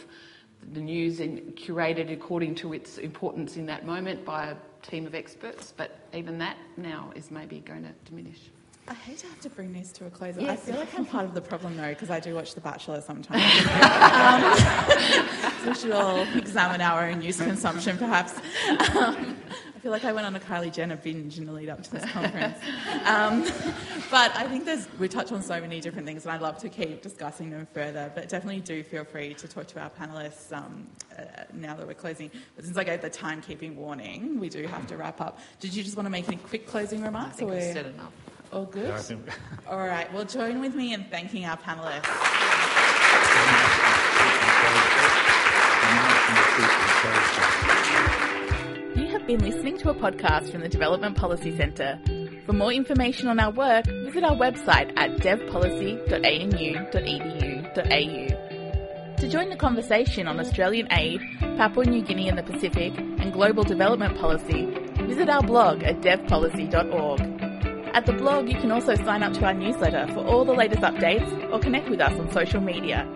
the news in, curated according to its importance in that moment by a team of experts, but even that now is maybe going to diminish. I hate to have to bring this to a close. Yes. I feel like I'm part of the problem though, because I do watch The Bachelor sometimes. um, we should all examine our own news consumption, perhaps. Um, feel like I went on a Kylie Jenner binge in the lead up to this conference. Um, but I think there's, we touch on so many different things, and I'd love to keep discussing them further. But definitely do feel free to talk to our panelists um, uh, now that we're closing. But since I gave the timekeeping warning, we do have to wrap up. Did you just want to make any quick closing remarks? I think we've said enough. All good? Yeah, think... All right, well, join with me in thanking our panellists. Been listening to a podcast from the Development Policy Centre. For more information on our work, visit our website at devpolicy.anu.edu.au. To join the conversation on Australian aid, Papua New Guinea and the Pacific, and global development policy, visit our blog at devpolicy.org. At the blog, you can also sign up to our newsletter for all the latest updates or connect with us on social media